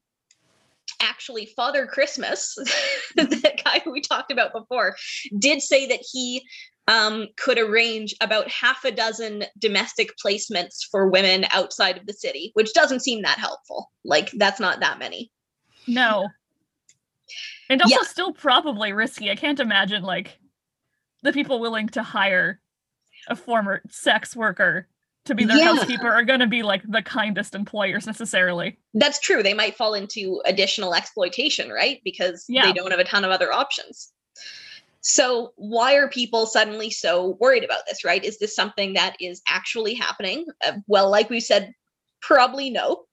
actually father christmas the guy we talked about before did say that he um, could arrange about half a dozen domestic placements for women outside of the city which doesn't seem that helpful like that's not that many no. And also Yeah. still probably risky. I can't imagine like the people willing to hire a former sex worker to be their Yeah. housekeeper are going to be like the kindest employers necessarily. that's true. They might fall into additional exploitation right? Because Yeah. they don't have a ton of other options. So why are people suddenly so worried about this right? Is this something that is actually happening? Uh, well like we said probably no.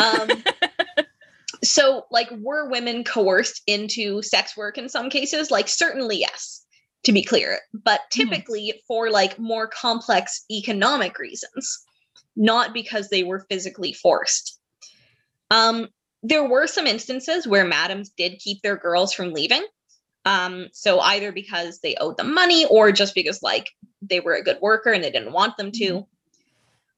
Um, so like were women coerced into sex work in some cases? Like certainly yes to be clear but Mhm. typically for like more complex economic reasons not because they were physically forced. Um there were some instances where madams did keep their girls from leaving um so either because they owed them money or just because like they were a good worker and they didn't want them to.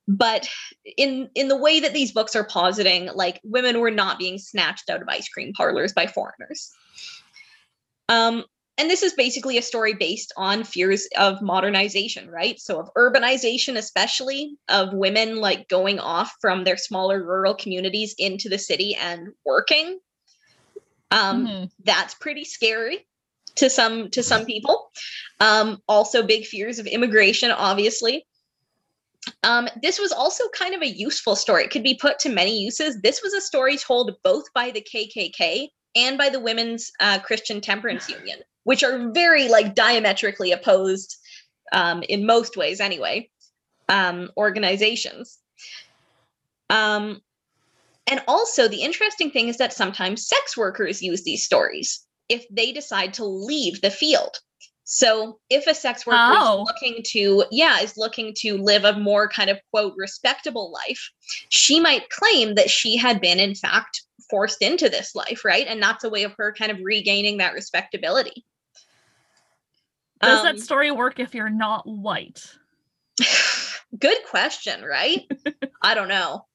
But in in the way that these books are positing like women were not being snatched out of ice cream parlors by foreigners. Um and this is basically a story based on fears of modernization right? So of urbanization especially of women like going off from their smaller rural communities into the city and working. Um Mhm. that's pretty scary to some to some people. Um also big fears of immigration obviously. Um this was also kind of a useful story. It could be put to many uses. This was a story told both by the kkk and by the women's uh, christian temperance union which are very like diametrically opposed um in most ways anyway um organizations um and also, the interesting thing is that sometimes sex workers use these stories if they decide to leave the field. So, if a sex worker Oh. is looking to, yeah, is looking to live a more kind of quote respectable life, she might claim that she had been, in fact, forced into this life, right? And that's a way of her kind of regaining that respectability. Does Um, that story work if you're not white? Good question, right? I don't know.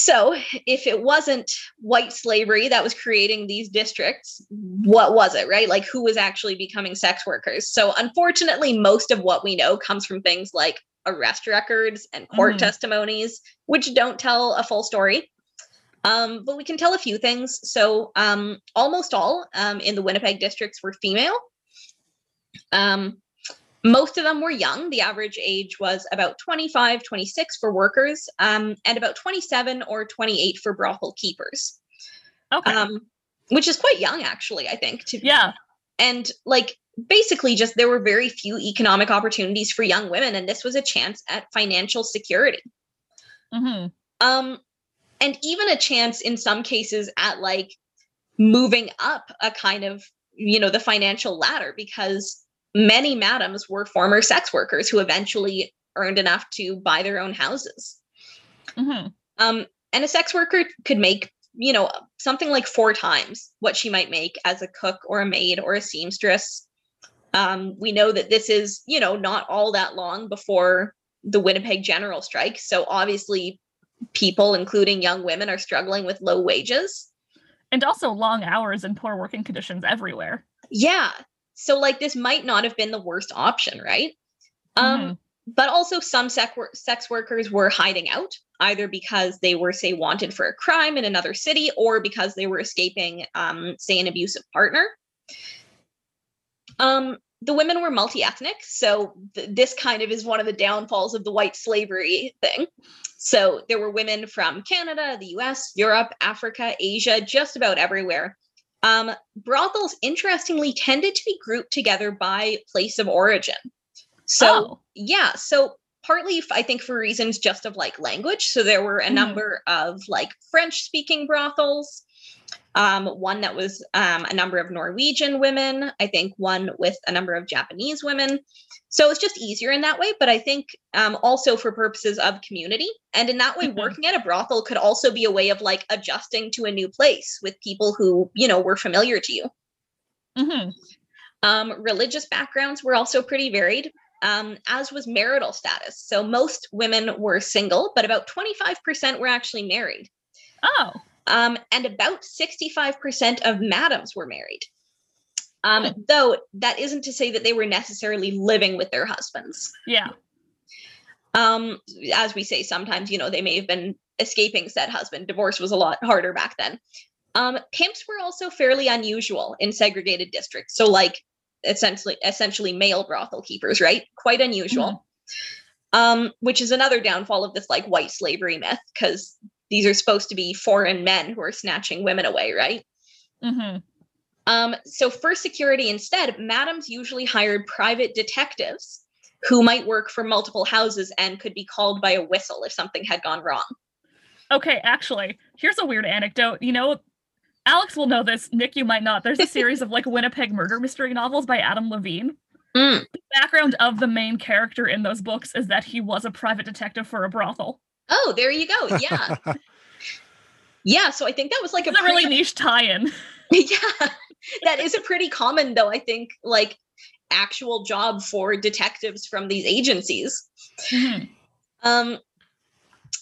So, if it wasn't white slavery that was creating these districts, what was it, right? Like, who was actually becoming sex workers? So, unfortunately, most of what we know comes from things like arrest records and court Mhm. testimonies, which don't tell a full story. Um, but we can tell a few things. So, um, almost all um, in the Winnipeg districts were female. Um, most of them were young. The average age was about 25, 26 for workers, um, and about 27 or 28 for brothel keepers, Okay. um, which is quite young, actually, I think. To, yeah. And like basically, just there were very few economic opportunities for young women, and this was a chance at financial security. hmm Um, and even a chance in some cases at like moving up a kind of, you know, the financial ladder because many madams were former sex workers who eventually earned enough to buy their own houses. hmm Um, and a sex worker could make, you know, something like four times what she might make as a cook or a maid or a seamstress. Um, we know that this is, you know, not all that long before the Winnipeg general strike. So obviously, people, including young women, are struggling with low wages. And also long hours and poor working conditions everywhere. Yeah. So, like, this might not have been the worst option, right? Um, but also some sex, wor- sex workers were hiding out either because they were say wanted for a crime in another city or because they were escaping um, say an abusive partner. Um, the women were multi-ethnic so th- this kind of is one of the downfalls of the white slavery thing. So there were women from canada the us europe africa asia just about everywhere um, brothels interestingly tended to be grouped together by place of origin so Oh. yeah so partly i think for reasons just of like language so there were a Mhm. number of like french speaking brothels um, one that was um, a number of Norwegian women, I think one with a number of Japanese women. So it's just easier in that way. But I think um, also for purposes of community. And in that way, Mhm. working at a brothel could also be a way of like adjusting to a new place with people who, you know, were familiar to you. hmm Um, religious backgrounds were also pretty varied, um, as was marital status. So most women were single, but about 25% were actually married. Oh, Um, and about 65% of madams were married. Um, Hmm. Though that isn't to say that they were necessarily living with their husbands. yeah. Um, as we say, sometimes, you know, they may have been escaping said husband. Divorce was a lot harder back then. Um, pimps were also fairly unusual in segregated districts. So, like, essentially, essentially male brothel keepers, right? Quite unusual. Um, which is another downfall of this like white slavery myth, because these are supposed to be foreign men who are snatching women away, right? Mm-hmm. Um, so for security instead, madams usually hired private detectives who might work for multiple houses and could be called by a whistle if something had gone wrong. Okay, actually, here's a weird anecdote. You know, Alex will know this. Nick, you might not. There's a series of like Winnipeg murder mystery novels by Adam Levine. Mm. The background of the main character in those books is that he was a private detective for a brothel. Oh, there you go. Yeah. yeah. So I think that was like a It's a really niche tie-in. yeah. That is a pretty common though, I think, like actual job for detectives from these agencies. Mhm. Um,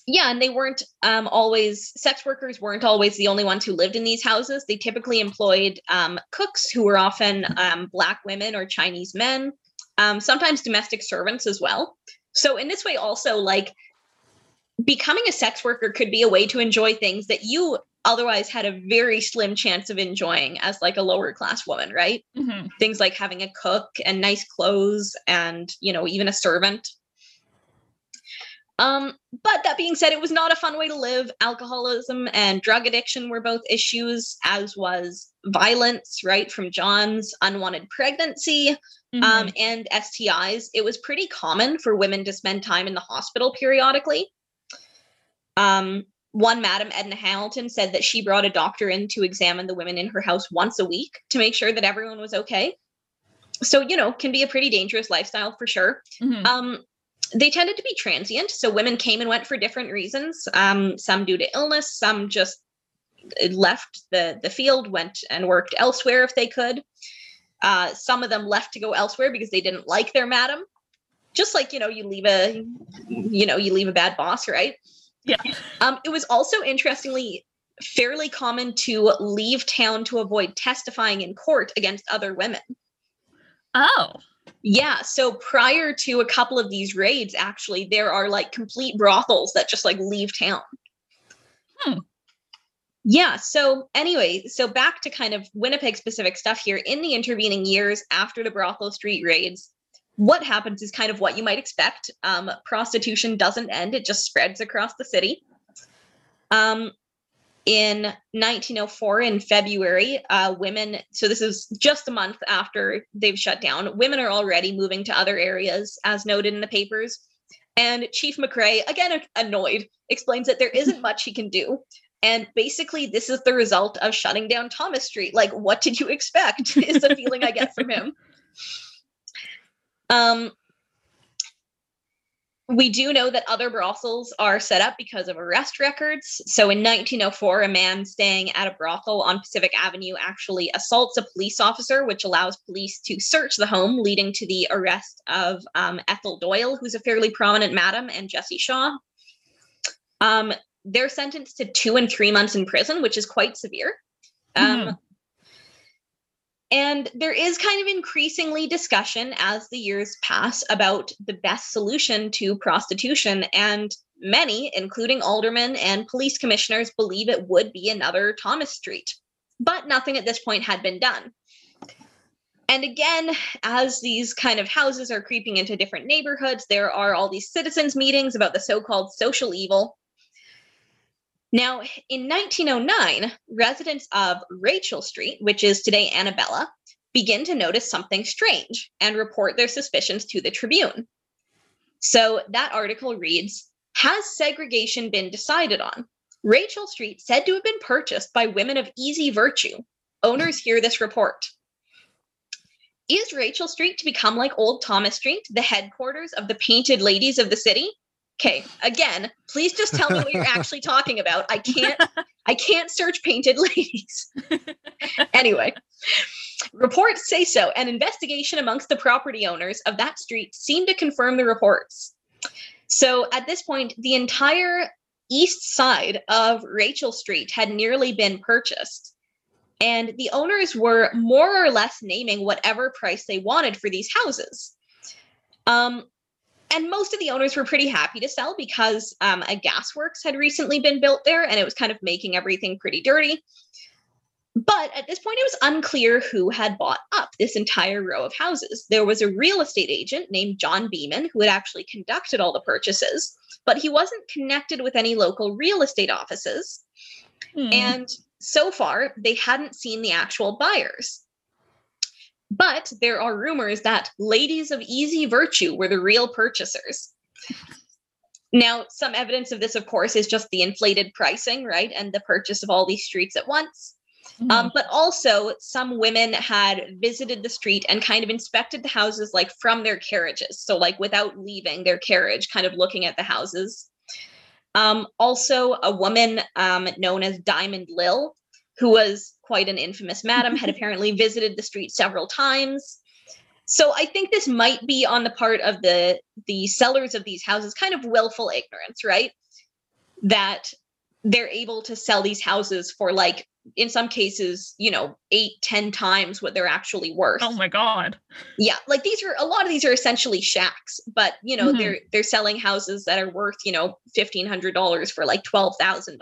yeah, and they weren't um, always sex workers weren't always the only ones who lived in these houses. They typically employed um, cooks who were often um, black women or Chinese men, um, sometimes domestic servants as well. So in this way, also like becoming a sex worker could be a way to enjoy things that you otherwise had a very slim chance of enjoying as like a lower class woman, right? Mhm. things like having a cook and nice clothes and you know even a servant um but that being said it was not a fun way to live alcoholism and drug addiction were both issues as was violence right from john's unwanted pregnancy um, Mhm. and stis it was pretty common for women to spend time in the hospital periodically um one madam edna hamilton said that she brought a doctor in to examine the women in her house once a week to make sure that everyone was okay. So you know can be a pretty dangerous lifestyle for sure. Mhm. um they tended to be transient so women came and went for different reasons. Um some due to illness some just uh, left the the field went and worked elsewhere if they could. Uh some of them left to go elsewhere because they didn't like their madam. Just like you know you leave a you know you leave a bad boss right yeah. um, it was also interestingly fairly common to leave town to avoid testifying in court against other women. Oh. Yeah, so prior to a couple of these raids, actually, there are like complete brothels that just like leave town. Hmm. Yeah, so anyway, so back to kind of Winnipeg specific stuff here. In the intervening years after the brothel street raids, what happens is kind of what you might expect. Um, prostitution doesn't end, it just spreads across the city. Um, in 1904, in February, uh, women, so this is just a month after they've shut down, women are already moving to other areas, as noted in the papers. And Chief McRae, again annoyed, explains that there isn't much he can do. And basically, this is the result of shutting down Thomas Street. Like, what did you expect? Is the feeling I get from him. Um, we do know that other brothels are set up because of arrest records. So in 1904, a man staying at a brothel on Pacific Avenue actually assaults a police officer, which allows police to search the home, leading to the arrest of um, Ethel Doyle, who's a fairly prominent madam, and Jesse Shaw. Um, they're sentenced to two and three months in prison, which is quite severe. Um, Mhm. And there is kind of increasingly discussion as the years pass about the best solution to prostitution. And many, including aldermen and police commissioners, believe it would be another Thomas Street. But nothing at this point had been done. And again, as these kind of houses are creeping into different neighborhoods, there are all these citizens' meetings about the so called social evil. Now, in 1909, residents of Rachel Street, which is today Annabella, begin to notice something strange and report their suspicions to the Tribune. So that article reads Has segregation been decided on? Rachel Street said to have been purchased by women of easy virtue. Owners hear this report. Is Rachel Street to become like Old Thomas Street, the headquarters of the painted ladies of the city? Okay, again, please just tell me what you're actually talking about. I can't I can't search painted ladies. anyway, reports say so. An investigation amongst the property owners of that street seemed to confirm the reports. So at this point, the entire east side of Rachel Street had nearly been purchased. And the owners were more or less naming whatever price they wanted for these houses. Um, and most of the owners were pretty happy to sell because um, a gasworks had recently been built there and it was kind of making everything pretty dirty. But at this point, it was unclear who had bought up this entire row of houses. There was a real estate agent named John Beeman who had actually conducted all the purchases, but he wasn't connected with any local real estate offices. Hmm. And so far, they hadn't seen the actual buyers. But there are rumors that ladies of easy virtue were the real purchasers. Now, some evidence of this, of course, is just the inflated pricing, right? And the purchase of all these streets at once. Hmm. Um, but also, some women had visited the street and kind of inspected the houses like from their carriages. So, like without leaving their carriage, kind of looking at the houses. Um, also, a woman um, known as Diamond Lil, who was quite an infamous madam, had apparently visited the street several times. So I think this might be on the part of the the sellers of these houses, kind of willful ignorance, right? That they're able to sell these houses for like in some cases you know eight ten times what they're actually worth oh my god. yeah like these are a lot of these are essentially shacks but you know Mhm. they're they're selling houses that are worth you know $1500 for like $12000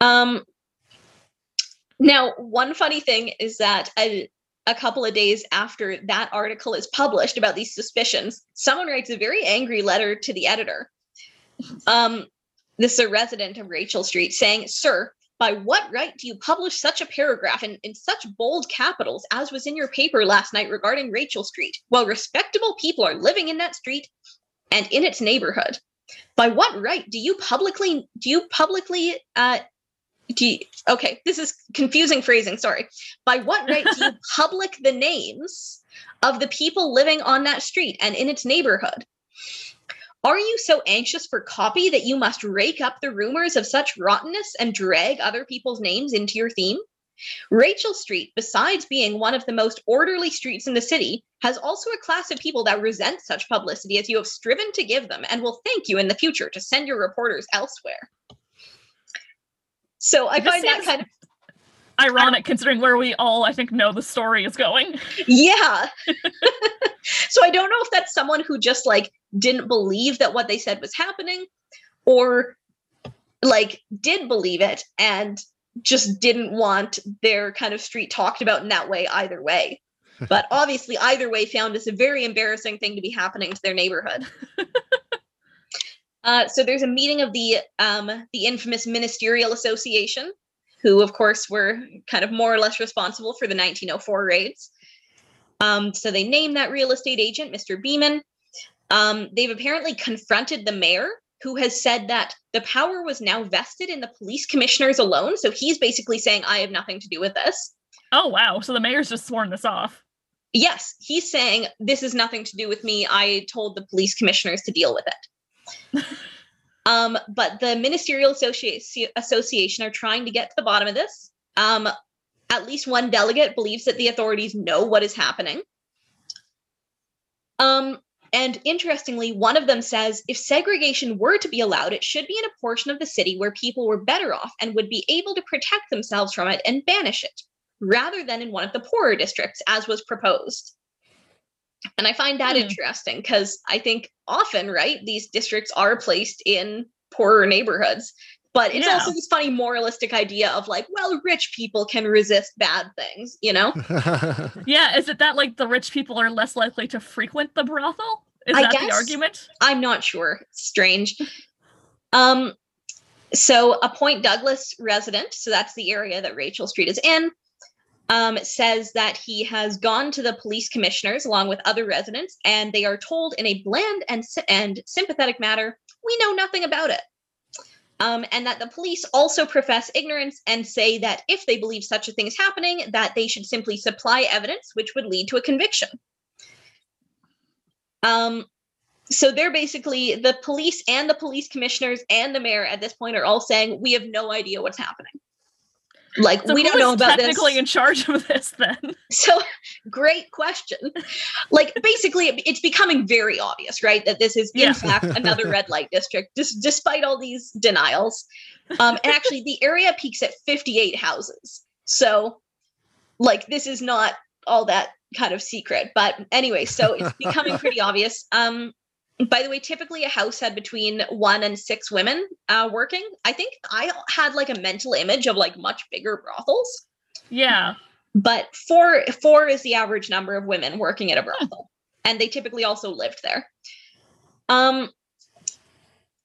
um now one funny thing is that a, couple of days after that article is published about these suspicions someone writes a very angry letter to the editor um this is a resident of rachel street saying sir by what right do you publish such a paragraph in, in such bold capitals as was in your paper last night regarding Rachel Street, while respectable people are living in that street and in its neighborhood? By what right do you publicly do you publicly uh do you, okay, this is confusing phrasing, sorry. By what right do you public the names of the people living on that street and in its neighborhood? Are you so anxious for copy that you must rake up the rumors of such rottenness and drag other people's names into your theme? Rachel Street, besides being one of the most orderly streets in the city, has also a class of people that resent such publicity as you have striven to give them and will thank you in the future to send your reporters elsewhere. So I This find that kind of Ironic considering where we all I think know the story is going. yeah. so I don't know if that's someone who just like didn't believe that what they said was happening or like did believe it and just didn't want their kind of street talked about in that way either way. But obviously either way found this a very embarrassing thing to be happening to their neighborhood. Uh, so there's a meeting of the um, the infamous ministerial association, who of course were kind of more or less responsible for the 1904 raids. Um, so they named that real estate agent, Mr. Beeman. Um, they've apparently confronted the mayor, who has said that the power was now vested in the police commissioners alone. So he's basically saying, I have nothing to do with this. Oh wow, so the mayor's just sworn this off. Yes, he's saying, This is nothing to do with me. I told the police commissioners to deal with it. um, but the Ministerial Associ- Association are trying to get to the bottom of this. Um, at least one delegate believes that the authorities know what is happening. Um, and interestingly, one of them says if segregation were to be allowed, it should be in a portion of the city where people were better off and would be able to protect themselves from it and banish it, rather than in one of the poorer districts, as was proposed. And I find that Hmm. interesting because I think often, right, these districts are placed in poorer neighborhoods. But it's Yeah. also this funny moralistic idea of like, well, rich people can resist bad things, you know? Yeah, is it that like the rich people are less likely to frequent the brothel? Is I that the argument? I'm not sure. It's strange. Um, so a Point Douglas resident, so that's the area that Rachel Street is in, um, says that he has gone to the police commissioners along with other residents, and they are told in a bland and and sympathetic manner, "We know nothing about it." Um, and that the police also profess ignorance and say that if they believe such a thing is happening, that they should simply supply evidence which would lead to a conviction. Um, so they're basically the police and the police commissioners and the mayor at this point are all saying we have no idea what's happening. Like So we don't know about this. technically in charge of this then? So great question. Like basically it- it's becoming very obvious, right? That this is in Yeah. fact another red light district, just despite all these denials. Um, and actually the area peaks at 58 houses. So like this is not all that kind of secret. But anyway, so it's becoming pretty obvious. Um by the way, typically a house had between one and six women uh, working. I think I had like a mental image of like much bigger brothels. Yeah. but four four is the average number of women working at a brothel and they typically also lived there. Um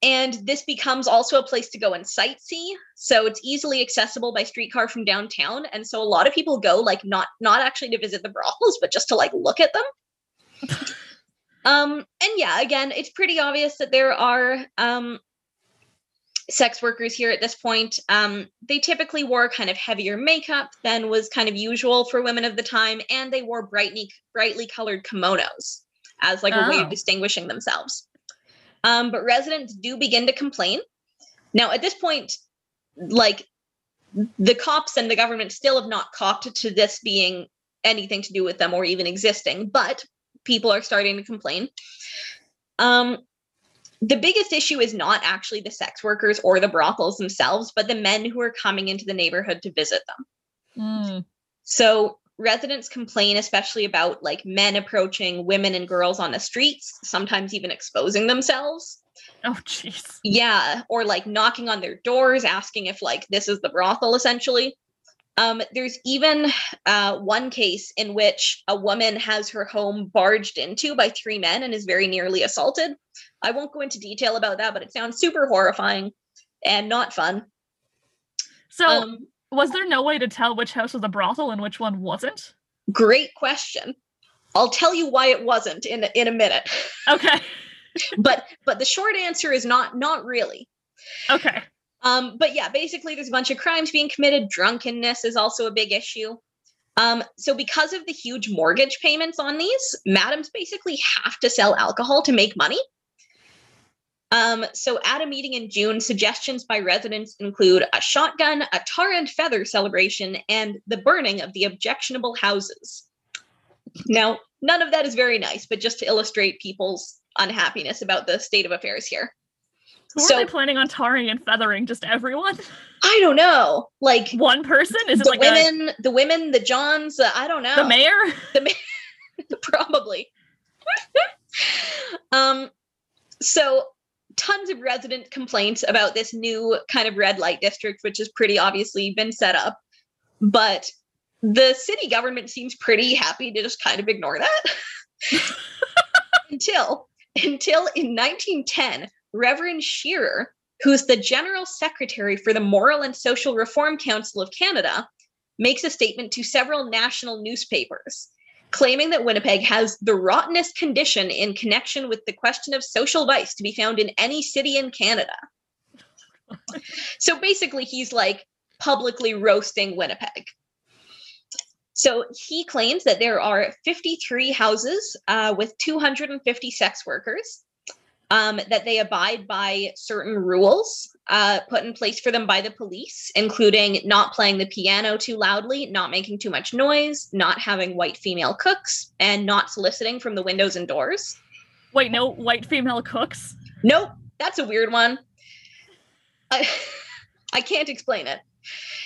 and this becomes also a place to go and sightsee. So it's easily accessible by streetcar from downtown. And so a lot of people go like not not actually to visit the brothels but just to like look at them um and yeah again it's pretty obvious that there are um sex workers here at this point. Um, they typically wore kind of heavier makeup than was kind of usual for women of the time, and they wore brightly brightly colored kimonos as like a way of Oh. distinguishing themselves. Um, but residents do begin to complain. Now, at this point, like the cops and the government still have not copped to this being anything to do with them or even existing, but people are starting to complain. Um, the biggest issue is not actually the sex workers or the brothels themselves, but the men who are coming into the neighborhood to visit them. Mm. So residents complain especially about like men approaching women and girls on the streets, sometimes even exposing themselves. Oh jeez. Yeah, or like knocking on their doors asking if like this is the brothel essentially. Um, there's even uh, one case in which a woman has her home barged into by three men and is very nearly assaulted. I won't go into detail about that, but it sounds super horrifying and not fun. So Um, was there no way to tell which house was a brothel and which one wasn't? great question. I'll tell you why it wasn't in in a minute. Okay. but but the short answer is not not really. Okay. Um, but yeah, basically, there's a bunch of crimes being committed. Drunkenness is also a big issue. Um, so because of the huge mortgage payments on these, madams basically have to sell alcohol to make money. Um, so at a meeting in June, suggestions by residents include a shotgun, a tar and feather celebration, and the burning of the objectionable houses. Now, none of that is very nice, but just to illustrate people's unhappiness about the state of affairs here. Who So- are they planning on tarring and feathering? Just everyone? I don't know. Like One person? Is it the like a, women, the women, the Johns. Uh, I don't know. the mayor? The mayor? probably. um, so tons of resident complaints about this new kind of red light district, which has pretty obviously been set up, but the city government seems pretty happy to just kind of ignore that until until in 1910 reverend shearer who's the general secretary for the moral and social reform council of canada makes a statement to several national newspapers claiming that Winnipeg has the rottenest condition in connection with the question of social vice to be found in any city in Canada. so basically, he's like publicly roasting Winnipeg. So he claims that there are 53 houses uh, with 250 sex workers, um, that they abide by certain rules uh, put in place for them by the police, including not playing the piano too loudly, not making too much noise, not having white female cooks, and not soliciting from the windows and doors. Wait, no white female cooks? Nope, that's a weird one. I, I can't explain it.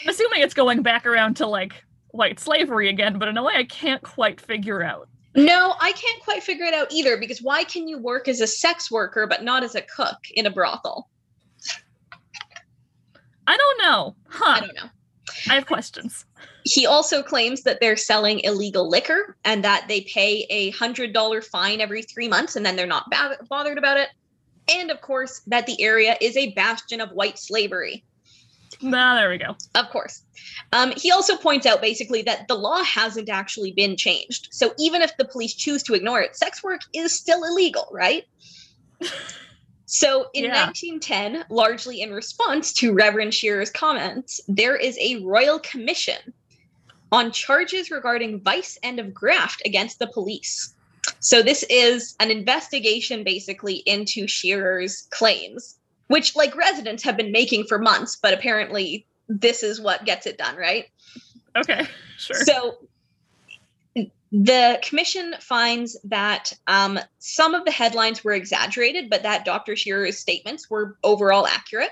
I'm assuming it's going back around to like white slavery again, but in a way I can't quite figure out. No, I can't quite figure it out either because why can you work as a sex worker but not as a cook in a brothel? I don't know. Huh. I don't know. I have questions. He also claims that they're selling illegal liquor and that they pay a hundred dollar fine every three months and then they're not ba- bothered about it. And of course, that the area is a bastion of white slavery. Nah, there we go. Of course. Um, he also points out basically that the law hasn't actually been changed. So even if the police choose to ignore it, sex work is still illegal, right? So in Yeah. 1910, largely in response to Reverend Shearer's comments, there is a royal commission on charges regarding vice and of graft against the police. So this is an investigation basically into Shearer's claims, which like residents have been making for months, but apparently this is what gets it done, right? Okay, sure. So the commission finds that um, some of the headlines were exaggerated, but that Dr. Shearer's statements were overall accurate.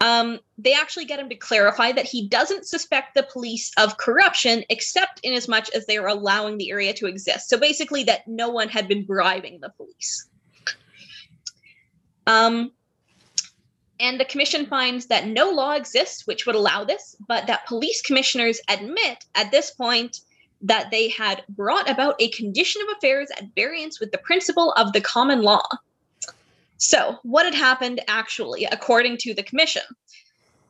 Um, they actually get him to clarify that he doesn't suspect the police of corruption, except in as much as they are allowing the area to exist. So basically, that no one had been bribing the police. Um, and the commission finds that no law exists which would allow this, but that police commissioners admit at this point that they had brought about a condition of affairs at variance with the principle of the common law. So, what had happened actually, according to the commission?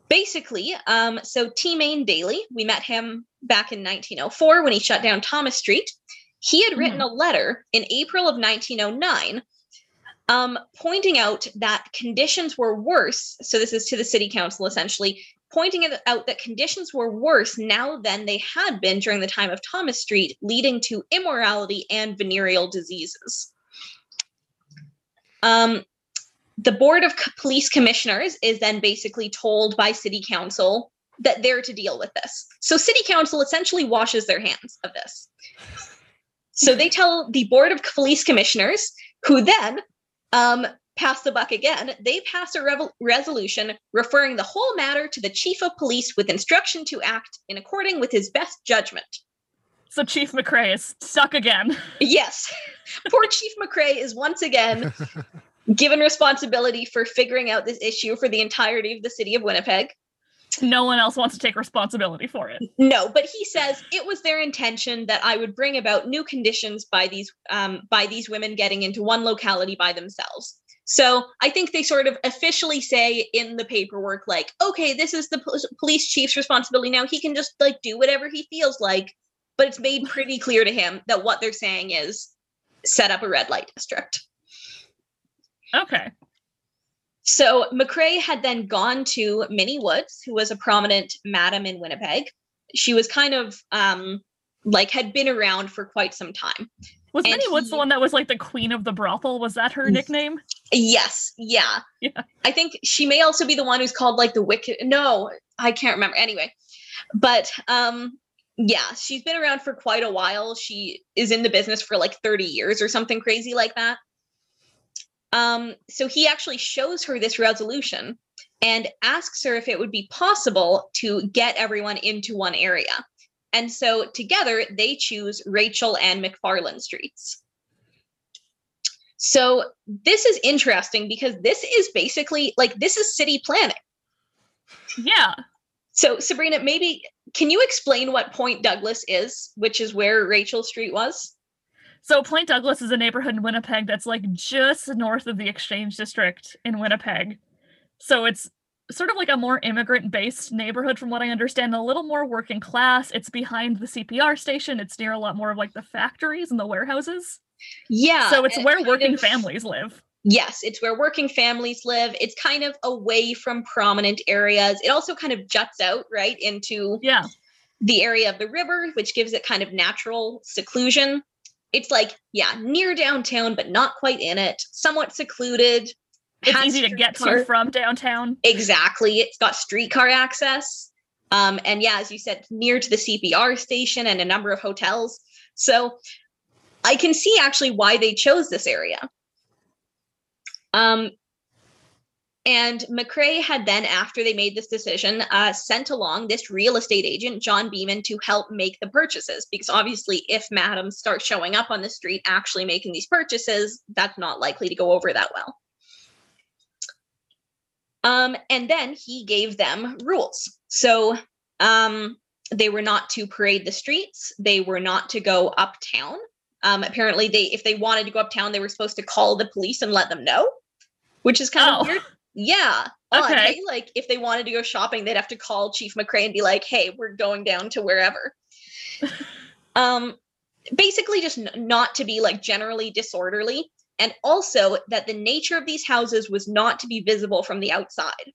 Basically, um, so T. Mayne Daly, we met him back in 1904 when he shut down Thomas Street. He had written a letter in April of 1909 um, pointing out that conditions were worse. So, this is to the city council essentially, pointing out that conditions were worse now than they had been during the time of Thomas Street, leading to immorality and venereal diseases. Um, the Board of Police Commissioners is then basically told by City Council that they're to deal with this. So, City Council essentially washes their hands of this. So, they tell the Board of Police Commissioners, who then um, pass the buck again, they pass a revel- resolution referring the whole matter to the chief of police with instruction to act in according with his best judgment. So Chief McRae is stuck again. Yes, poor Chief McRae is once again given responsibility for figuring out this issue for the entirety of the city of Winnipeg. No one else wants to take responsibility for it. No, but he says it was their intention that I would bring about new conditions by these um, by these women getting into one locality by themselves. So I think they sort of officially say in the paperwork, like, okay, this is the pol- police chief's responsibility now. He can just like do whatever he feels like. But it's made pretty clear to him that what they're saying is set up a red light district. Okay. So McRae had then gone to Minnie Woods, who was a prominent madam in Winnipeg. She was kind of um, like had been around for quite some time. Was And Minnie Woods the one that was like the queen of the brothel? Was that her Mm. nickname? Yes, yeah. Yeah. I think she may also be the one who's called like the wicked. No, I can't remember. Anyway, but um, yeah, she's been around for quite a while. She is in the business for like 30 years or something crazy like that. Um, so he actually shows her this resolution and asks her if it would be possible to get everyone into one area. And so together they choose Rachel and McFarlane streets. So this is interesting because this is basically like this is city planning. Yeah. So Sabrina, maybe can you explain what Point Douglas is, which is where Rachel Street was? So Point Douglas is a neighborhood in Winnipeg that's like just north of the Exchange District in Winnipeg. So it's sort of like a more immigrant based neighborhood from what I understand, a little more working class. It's behind the CPR station. It's near a lot more of like the factories and the warehouses. Yeah. so it's where working of- families live. Yes, it's where working families live. It's kind of away from prominent areas. It also kind of juts out right into Yeah. the area of the river, which gives it kind of natural seclusion. It's like, yeah, near downtown, but not quite in it, somewhat secluded. It's easy to get streetcar- to from downtown. Exactly. It's got streetcar access. Um, and yeah, as you said, near to the CPR station and a number of hotels. So I can see actually why they chose this area. Um, and McRae had then, after they made this decision, uh, sent along this real estate agent, John Beeman, to help make the purchases. Because obviously, if Madam starts showing up on the street actually making these purchases, that's not likely to go over that well. Um, and then he gave them rules. So um, they were not to parade the streets. They were not to go uptown. Um, apparently, they if they wanted to go uptown, they were supposed to call the police and let them know, which is kind Oh. of weird. Yeah. Okay. eh? Like if they wanted to go shopping, they'd have to call Chief McRae and be like, "Hey, we're going down to wherever." um, basically, just n- not to be like generally disorderly. and also that the nature of these houses was not to be visible from the outside.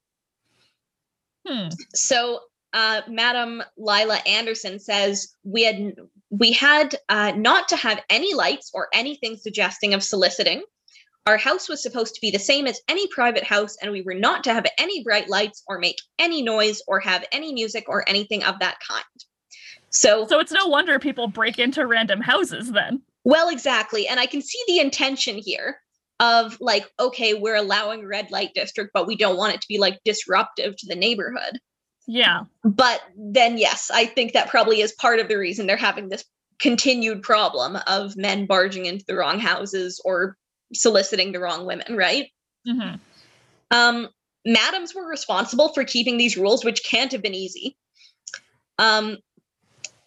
Hmm. So, uh, Madam Lila Anderson says we had we had uh, not to have any lights or anything suggesting of soliciting. Our house was supposed to be the same as any private house, and we were not to have any bright lights or make any noise or have any music or anything of that kind. So, So it's no wonder people break into random houses then. well, exactly. And I can see the intention here of like, okay, we're allowing red light district, but we don't want it to be like disruptive to the neighborhood. Yeah. But then, yes, I think that probably is part of the reason they're having this continued problem of men barging into the wrong houses or soliciting the wrong women, right? hmm Um, madams were responsible for keeping these rules, which can't have been easy. Um,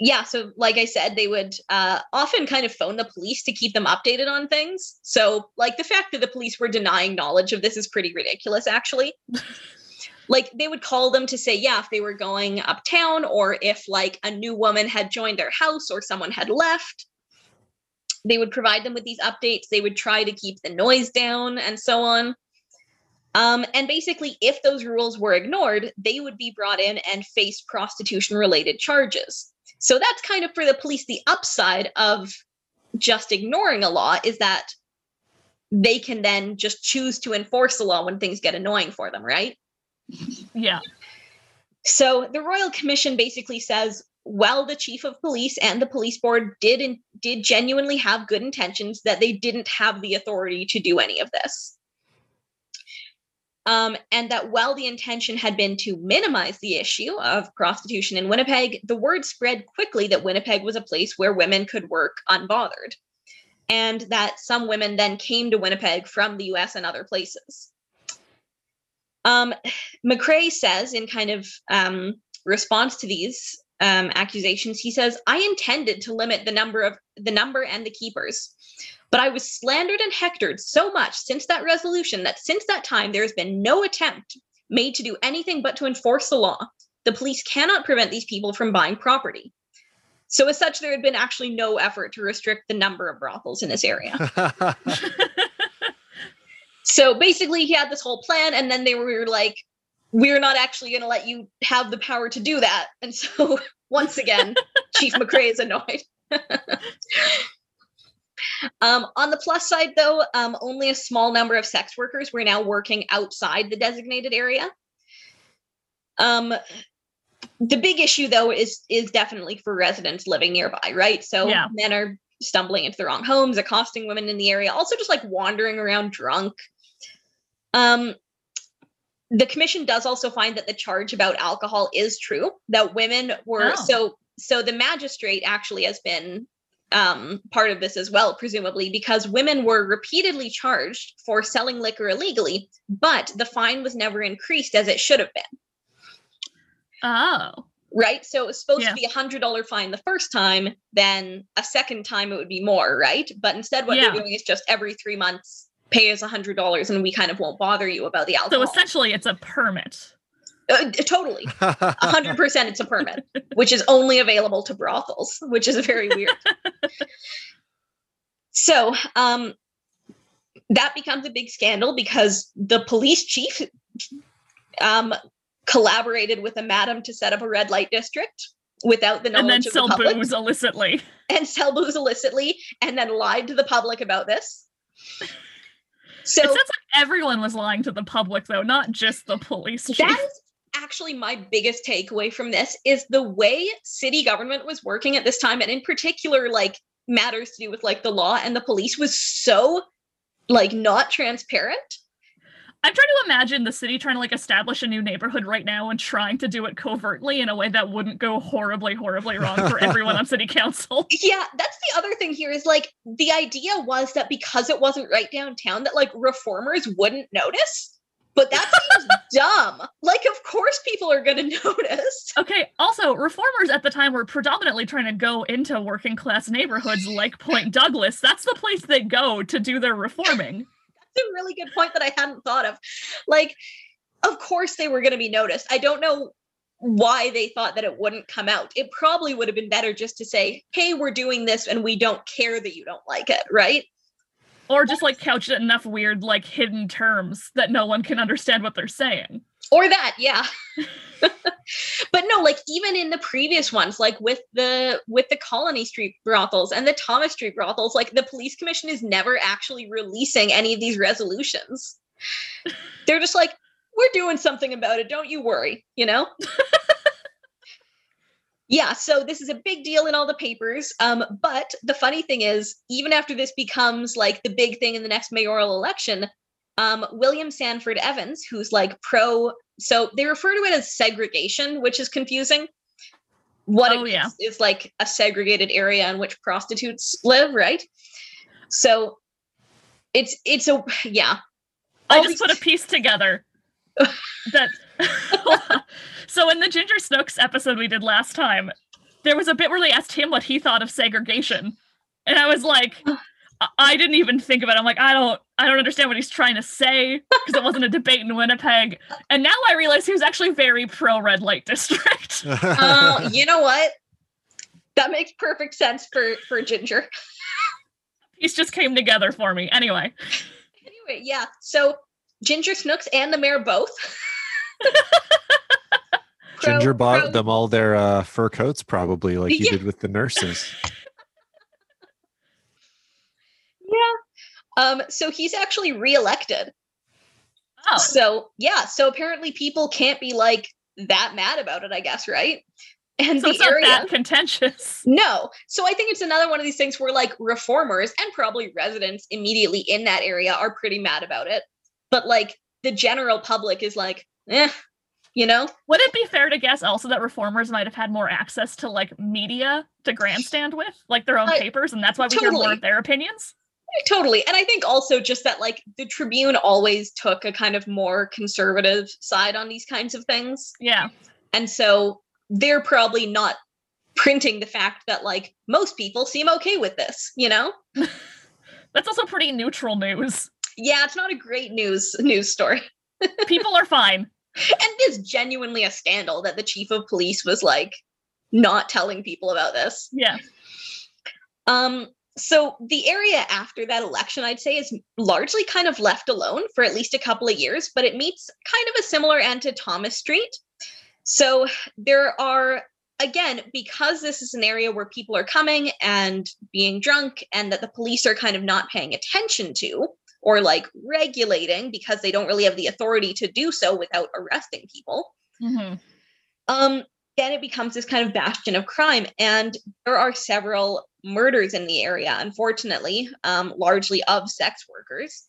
yeah, so like I said, they would uh, often kind of phone the police to keep them updated on things. So, like the fact that the police were denying knowledge of this is pretty ridiculous, actually. like they would call them to say, yeah, if they were going uptown or if like a new woman had joined their house or someone had left. They would provide them with these updates. They would try to keep the noise down and so on. Um, and basically, if those rules were ignored, they would be brought in and face prostitution related charges. So that's kind of for the police. The upside of just ignoring a law is that they can then just choose to enforce the law when things get annoying for them, right? Yeah. So the Royal Commission basically says, well, the chief of police and the police board did in, did genuinely have good intentions, that they didn't have the authority to do any of this. Um, and that while the intention had been to minimize the issue of prostitution in Winnipeg, the word spread quickly that Winnipeg was a place where women could work unbothered, and that some women then came to Winnipeg from the US and other places. Um, says, in kind of um, response to these um, accusations, he says, "I intended to limit the number of the number and the keepers, but I was slandered and hectored so much since that resolution that since that time there has been no attempt made to do anything but to enforce the law. The police cannot prevent these people from buying property." So, as such, there had been actually no effort to restrict the number of brothels in this area. So basically, he had this whole plan, and then they were like, "We're not actually going to let you have the power to do that." And so, once again, Chief McRae is annoyed. um, on the plus side, though, um, only a small number of sex workers were now working outside the designated area. Um, the big issue, though, is is definitely for residents living nearby, right? So Yeah. men are stumbling into the wrong homes, accosting women in the area, also just like wandering around drunk. Um, the commission does also find that the charge about alcohol is true, that women were Oh. so so the magistrate actually has been um, part of this as well, presumably, because women were repeatedly charged for selling liquor illegally, but the fine was never increased as it should have been Oh. right? So it was supposed Yeah. to be a hundred dollar fine the first time, then a second time it would be more, right? But instead, what Yeah. they're doing is just every three months pay us a hundred dollars, and we kind of won't bother you about the alcohol. So essentially, it's a permit. Uh, totally, a hundred percent, it's a permit, which is only available to brothels, which is very weird. so, um, that becomes a big scandal because the police chief um, collaborated with a madam to set up a red light district without the and then knowledge of the sell public booze illicitly. and sell booze illicitly and then lied to the public about this. So it sounds like everyone was lying to the public, though, not just the police chief. that is actually my biggest takeaway from this is the way city government was working at this time and in particular like matters to do with like the law and the police was so like not transparent. I'm trying to imagine the city trying to like establish a new neighborhood right now and trying to do it covertly in a way that wouldn't go horribly, horribly wrong for everyone on city council. Yeah, that's the other thing here is like the idea was that because it wasn't right downtown that like reformers wouldn't notice. But that seems dumb. Like of course people are going to notice. Okay, also, reformers at the time were predominantly trying to go into working class neighborhoods like Point Douglas. That's the place they go to do their reforming. A really good point that I hadn't thought of. Like, of course they were going to be noticed. I don't know why they thought that it wouldn't come out. It probably would have been better just to say, hey, we're doing this and we don't care that you don't like it, right? Or just like couch it enough weird, like hidden terms that no one can understand what they're saying. Or that yeah. But no like even in the previous ones like with the with the colony street brothels and the thomas street brothels like the police commission is never actually releasing any of these resolutions. They're just like we're doing something about it don't you worry you know? Yeah so this is a big deal in all the papers um but the funny thing is even after this becomes like the big thing in the next mayoral election um, William Sanford Evans, who's like pro, so they refer to it as segregation, which is confusing. What Oh, it yeah. is, is like a segregated area in which prostitutes live, right? So it's it's a yeah. I All just these- put a piece together that so in the Ginger Snooks episode we did last time, there was a bit where they asked him what he thought of segregation. And I was like, I- I didn't even think about it. I'm like, I don't I don't understand what he's trying to say because it wasn't a debate in Winnipeg. And now I realize he was actually very pro red light district. Uh, you know what? That makes perfect sense for for Ginger. These just came together for me. Anyway, Anyway, yeah. So Ginger Snooks and the mayor both. Pro- Ginger bought pro- them all their uh, fur coats, probably like you Yeah. did with the nurses. Um, so he's actually reelected. oh, So yeah, so apparently people can't be like that mad about it, I guess, right? And so the it's not area that contentious. no. So I think it's another one of these things where like reformers and probably residents immediately in that area are pretty mad about it. But like the general public is like, eh, you know? Would it be fair to guess also that reformers might have had more access to like media to grandstand with, like their own I- papers, and that's why we hear more of their opinions? Totally. And I think also just that like the Tribune always took a kind of more conservative side on these kinds of things. Yeah. And so they're probably not printing the fact that like most people seem okay with this, you know? That's also pretty neutral news. Yeah, it's not a great news news story. People are fine. And it is genuinely a scandal that the chief of police was like not telling people about this. Yeah. Um so the area after that election I'd say is largely kind of left alone for at least a couple of years, but it meets kind of a similar end to Thomas Street. So there are again because this is an area where people are coming and being drunk and that the police are kind of not paying attention to or like regulating because they don't really have the authority to do so without arresting people Mhm. um then it becomes this kind of bastion of crime. And there are several murders in the area unfortunately um largely of sex workers.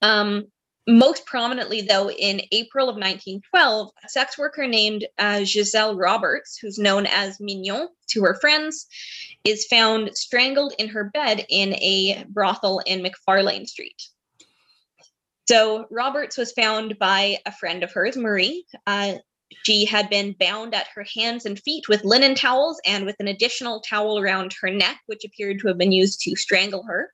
Um most prominently though in april of 1912 a sex worker named uh, giselle roberts who's known as mignon to her friends is found strangled in her bed in a brothel in mcfarlane street. So roberts was found by a friend of hers marie uh, she had been bound at her hands and feet with linen towels and with an additional towel around her neck, which appeared to have been used to strangle her.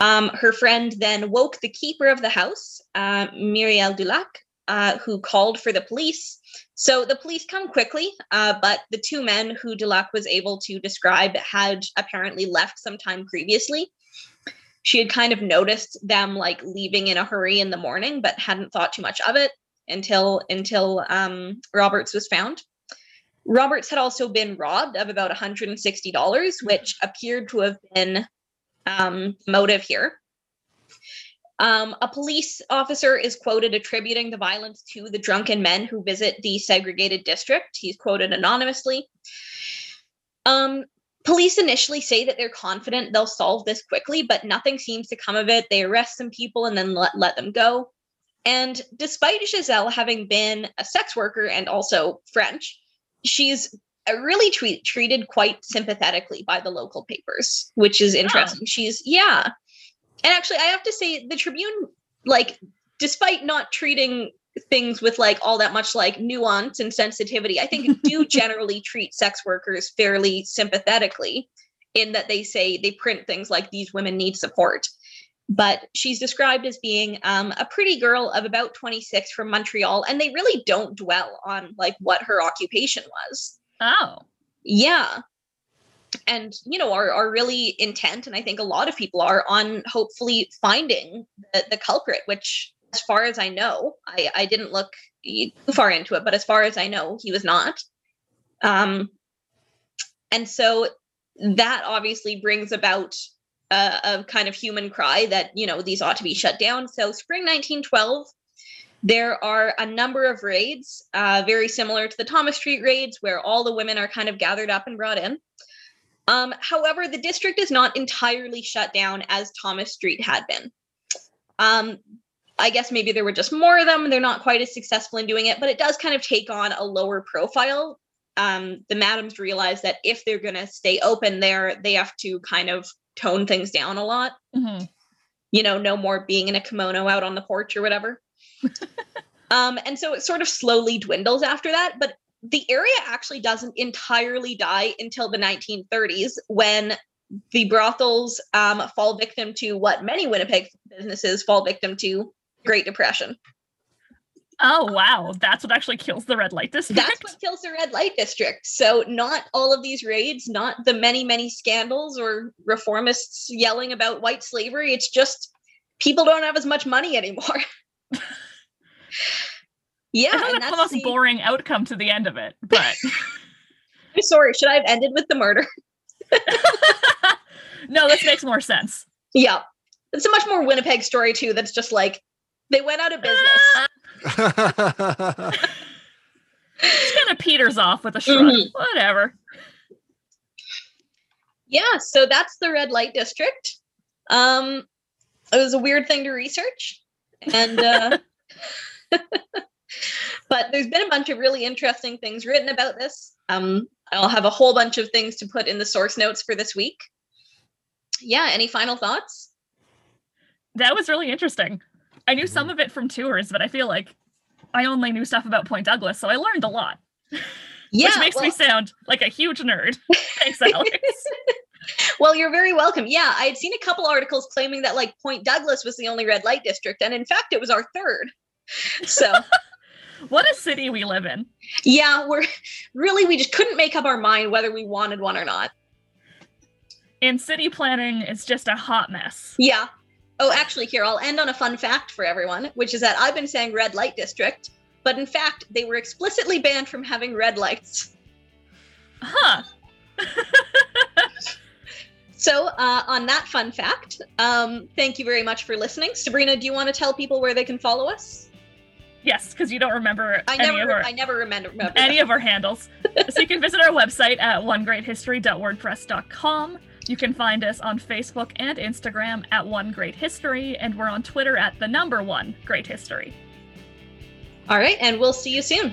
Um, her friend then woke the keeper of the house, uh, Muriel Dulac, uh, who called for the police. So the police come quickly, uh, but the two men who Dulac was able to describe had apparently left sometime previously. She had kind of noticed them like leaving in a hurry in the morning, but hadn't thought too much of it until until um, Roberts was found. Roberts had also been robbed of about $160, which appeared to have been um, motive here. Um, a police officer is quoted attributing the violence to the drunken men who visit the segregated district. He's quoted anonymously. Um, police initially say that they're confident they'll solve this quickly, but nothing seems to come of it. They arrest some people and then let, let them go. And despite Giselle having been a sex worker and also French, she's uh, really treat, treated quite sympathetically by the local papers, which is interesting. She's, yeah. And actually, I have to say, the Tribune, like, despite not treating things with like all that much like nuance and sensitivity, I think do generally treat sex workers fairly sympathetically in that they say they print things like these women need support but she's described as being um, a pretty girl of about 26 from Montreal, and they really don't dwell on like what her occupation was. Oh. Yeah. and you know are are really intent, and I think a lot of people are on hopefully finding the, the culprit. Which, as far as I know, I I didn't look too far into it, but as far as I know, he was not. Um, and so that obviously brings about a, a kind of human cry that you know these ought to be shut down. So spring 1912 there are a number of raids, uh, very similar to the Thomas Street raids, where all the women are kind of gathered up and brought in. Um, however, the district is not entirely shut down as Thomas Street had been. Um, I guess maybe there were just more of them. They're not quite as successful in doing it, but it does kind of take on a lower profile. Um, the madams realize that if they're going to stay open there, they have to kind of tone things down a lot. hmm You know, no more being in a kimono out on the porch or whatever. um, and so it sort of slowly dwindles after that. But the area actually doesn't entirely die until the 1930s when the brothels um, fall victim to what many Winnipeg businesses fall victim to Great Depression. Oh wow, that's what actually kills the red light district. That's what kills the red light district. So, not all of these raids, not the many, many scandals or reformists yelling about white slavery. It's just people don't have as much money anymore. yeah, I that's the most the- boring outcome to the end of it, but I'm sorry. Should I have ended with the murder? no, this makes more sense. Yeah, it's a much more Winnipeg story too. That's just like they went out of business. Ah! Kind of peters off with a shrug. Mhm. Whatever. yeah, so that's the red light district. Um, it was a weird thing to research, and uh, but there's been a bunch of really interesting things written about this. Um, I'll have a whole bunch of things to put in the source notes for this week. Yeah, any final thoughts? That was really interesting. I knew some mm-hmm. of it from tours, but I feel like I only knew stuff about Point Douglas, so I learned a lot. Yeah, which makes me sound like a huge nerd. Thanks, Alex. Well, you're very welcome. Yeah, I had seen a couple articles claiming that like Point Douglas was the only red light district, and in fact, it was our third. So what a city we live in. yeah, we're really we just couldn't make up our mind whether we wanted one or not. And city planning is just a hot mess. Yeah. Oh, actually, here I'll end on a fun fact for everyone, which is that I've been saying red light district, but in fact, they were explicitly banned from having red lights. Huh. So, uh, on that fun fact, um, thank you very much for listening. Sabrina, do you want to tell people where they can follow us? Yes, because you don't remember I any of never, our I never remember. remember any that. of our handles. so you can visit our website at onegreathistory.wordpress.com. You can find us on Facebook and Instagram at One Great History, and we're on Twitter at the number one Great History. All right, and we'll see you soon.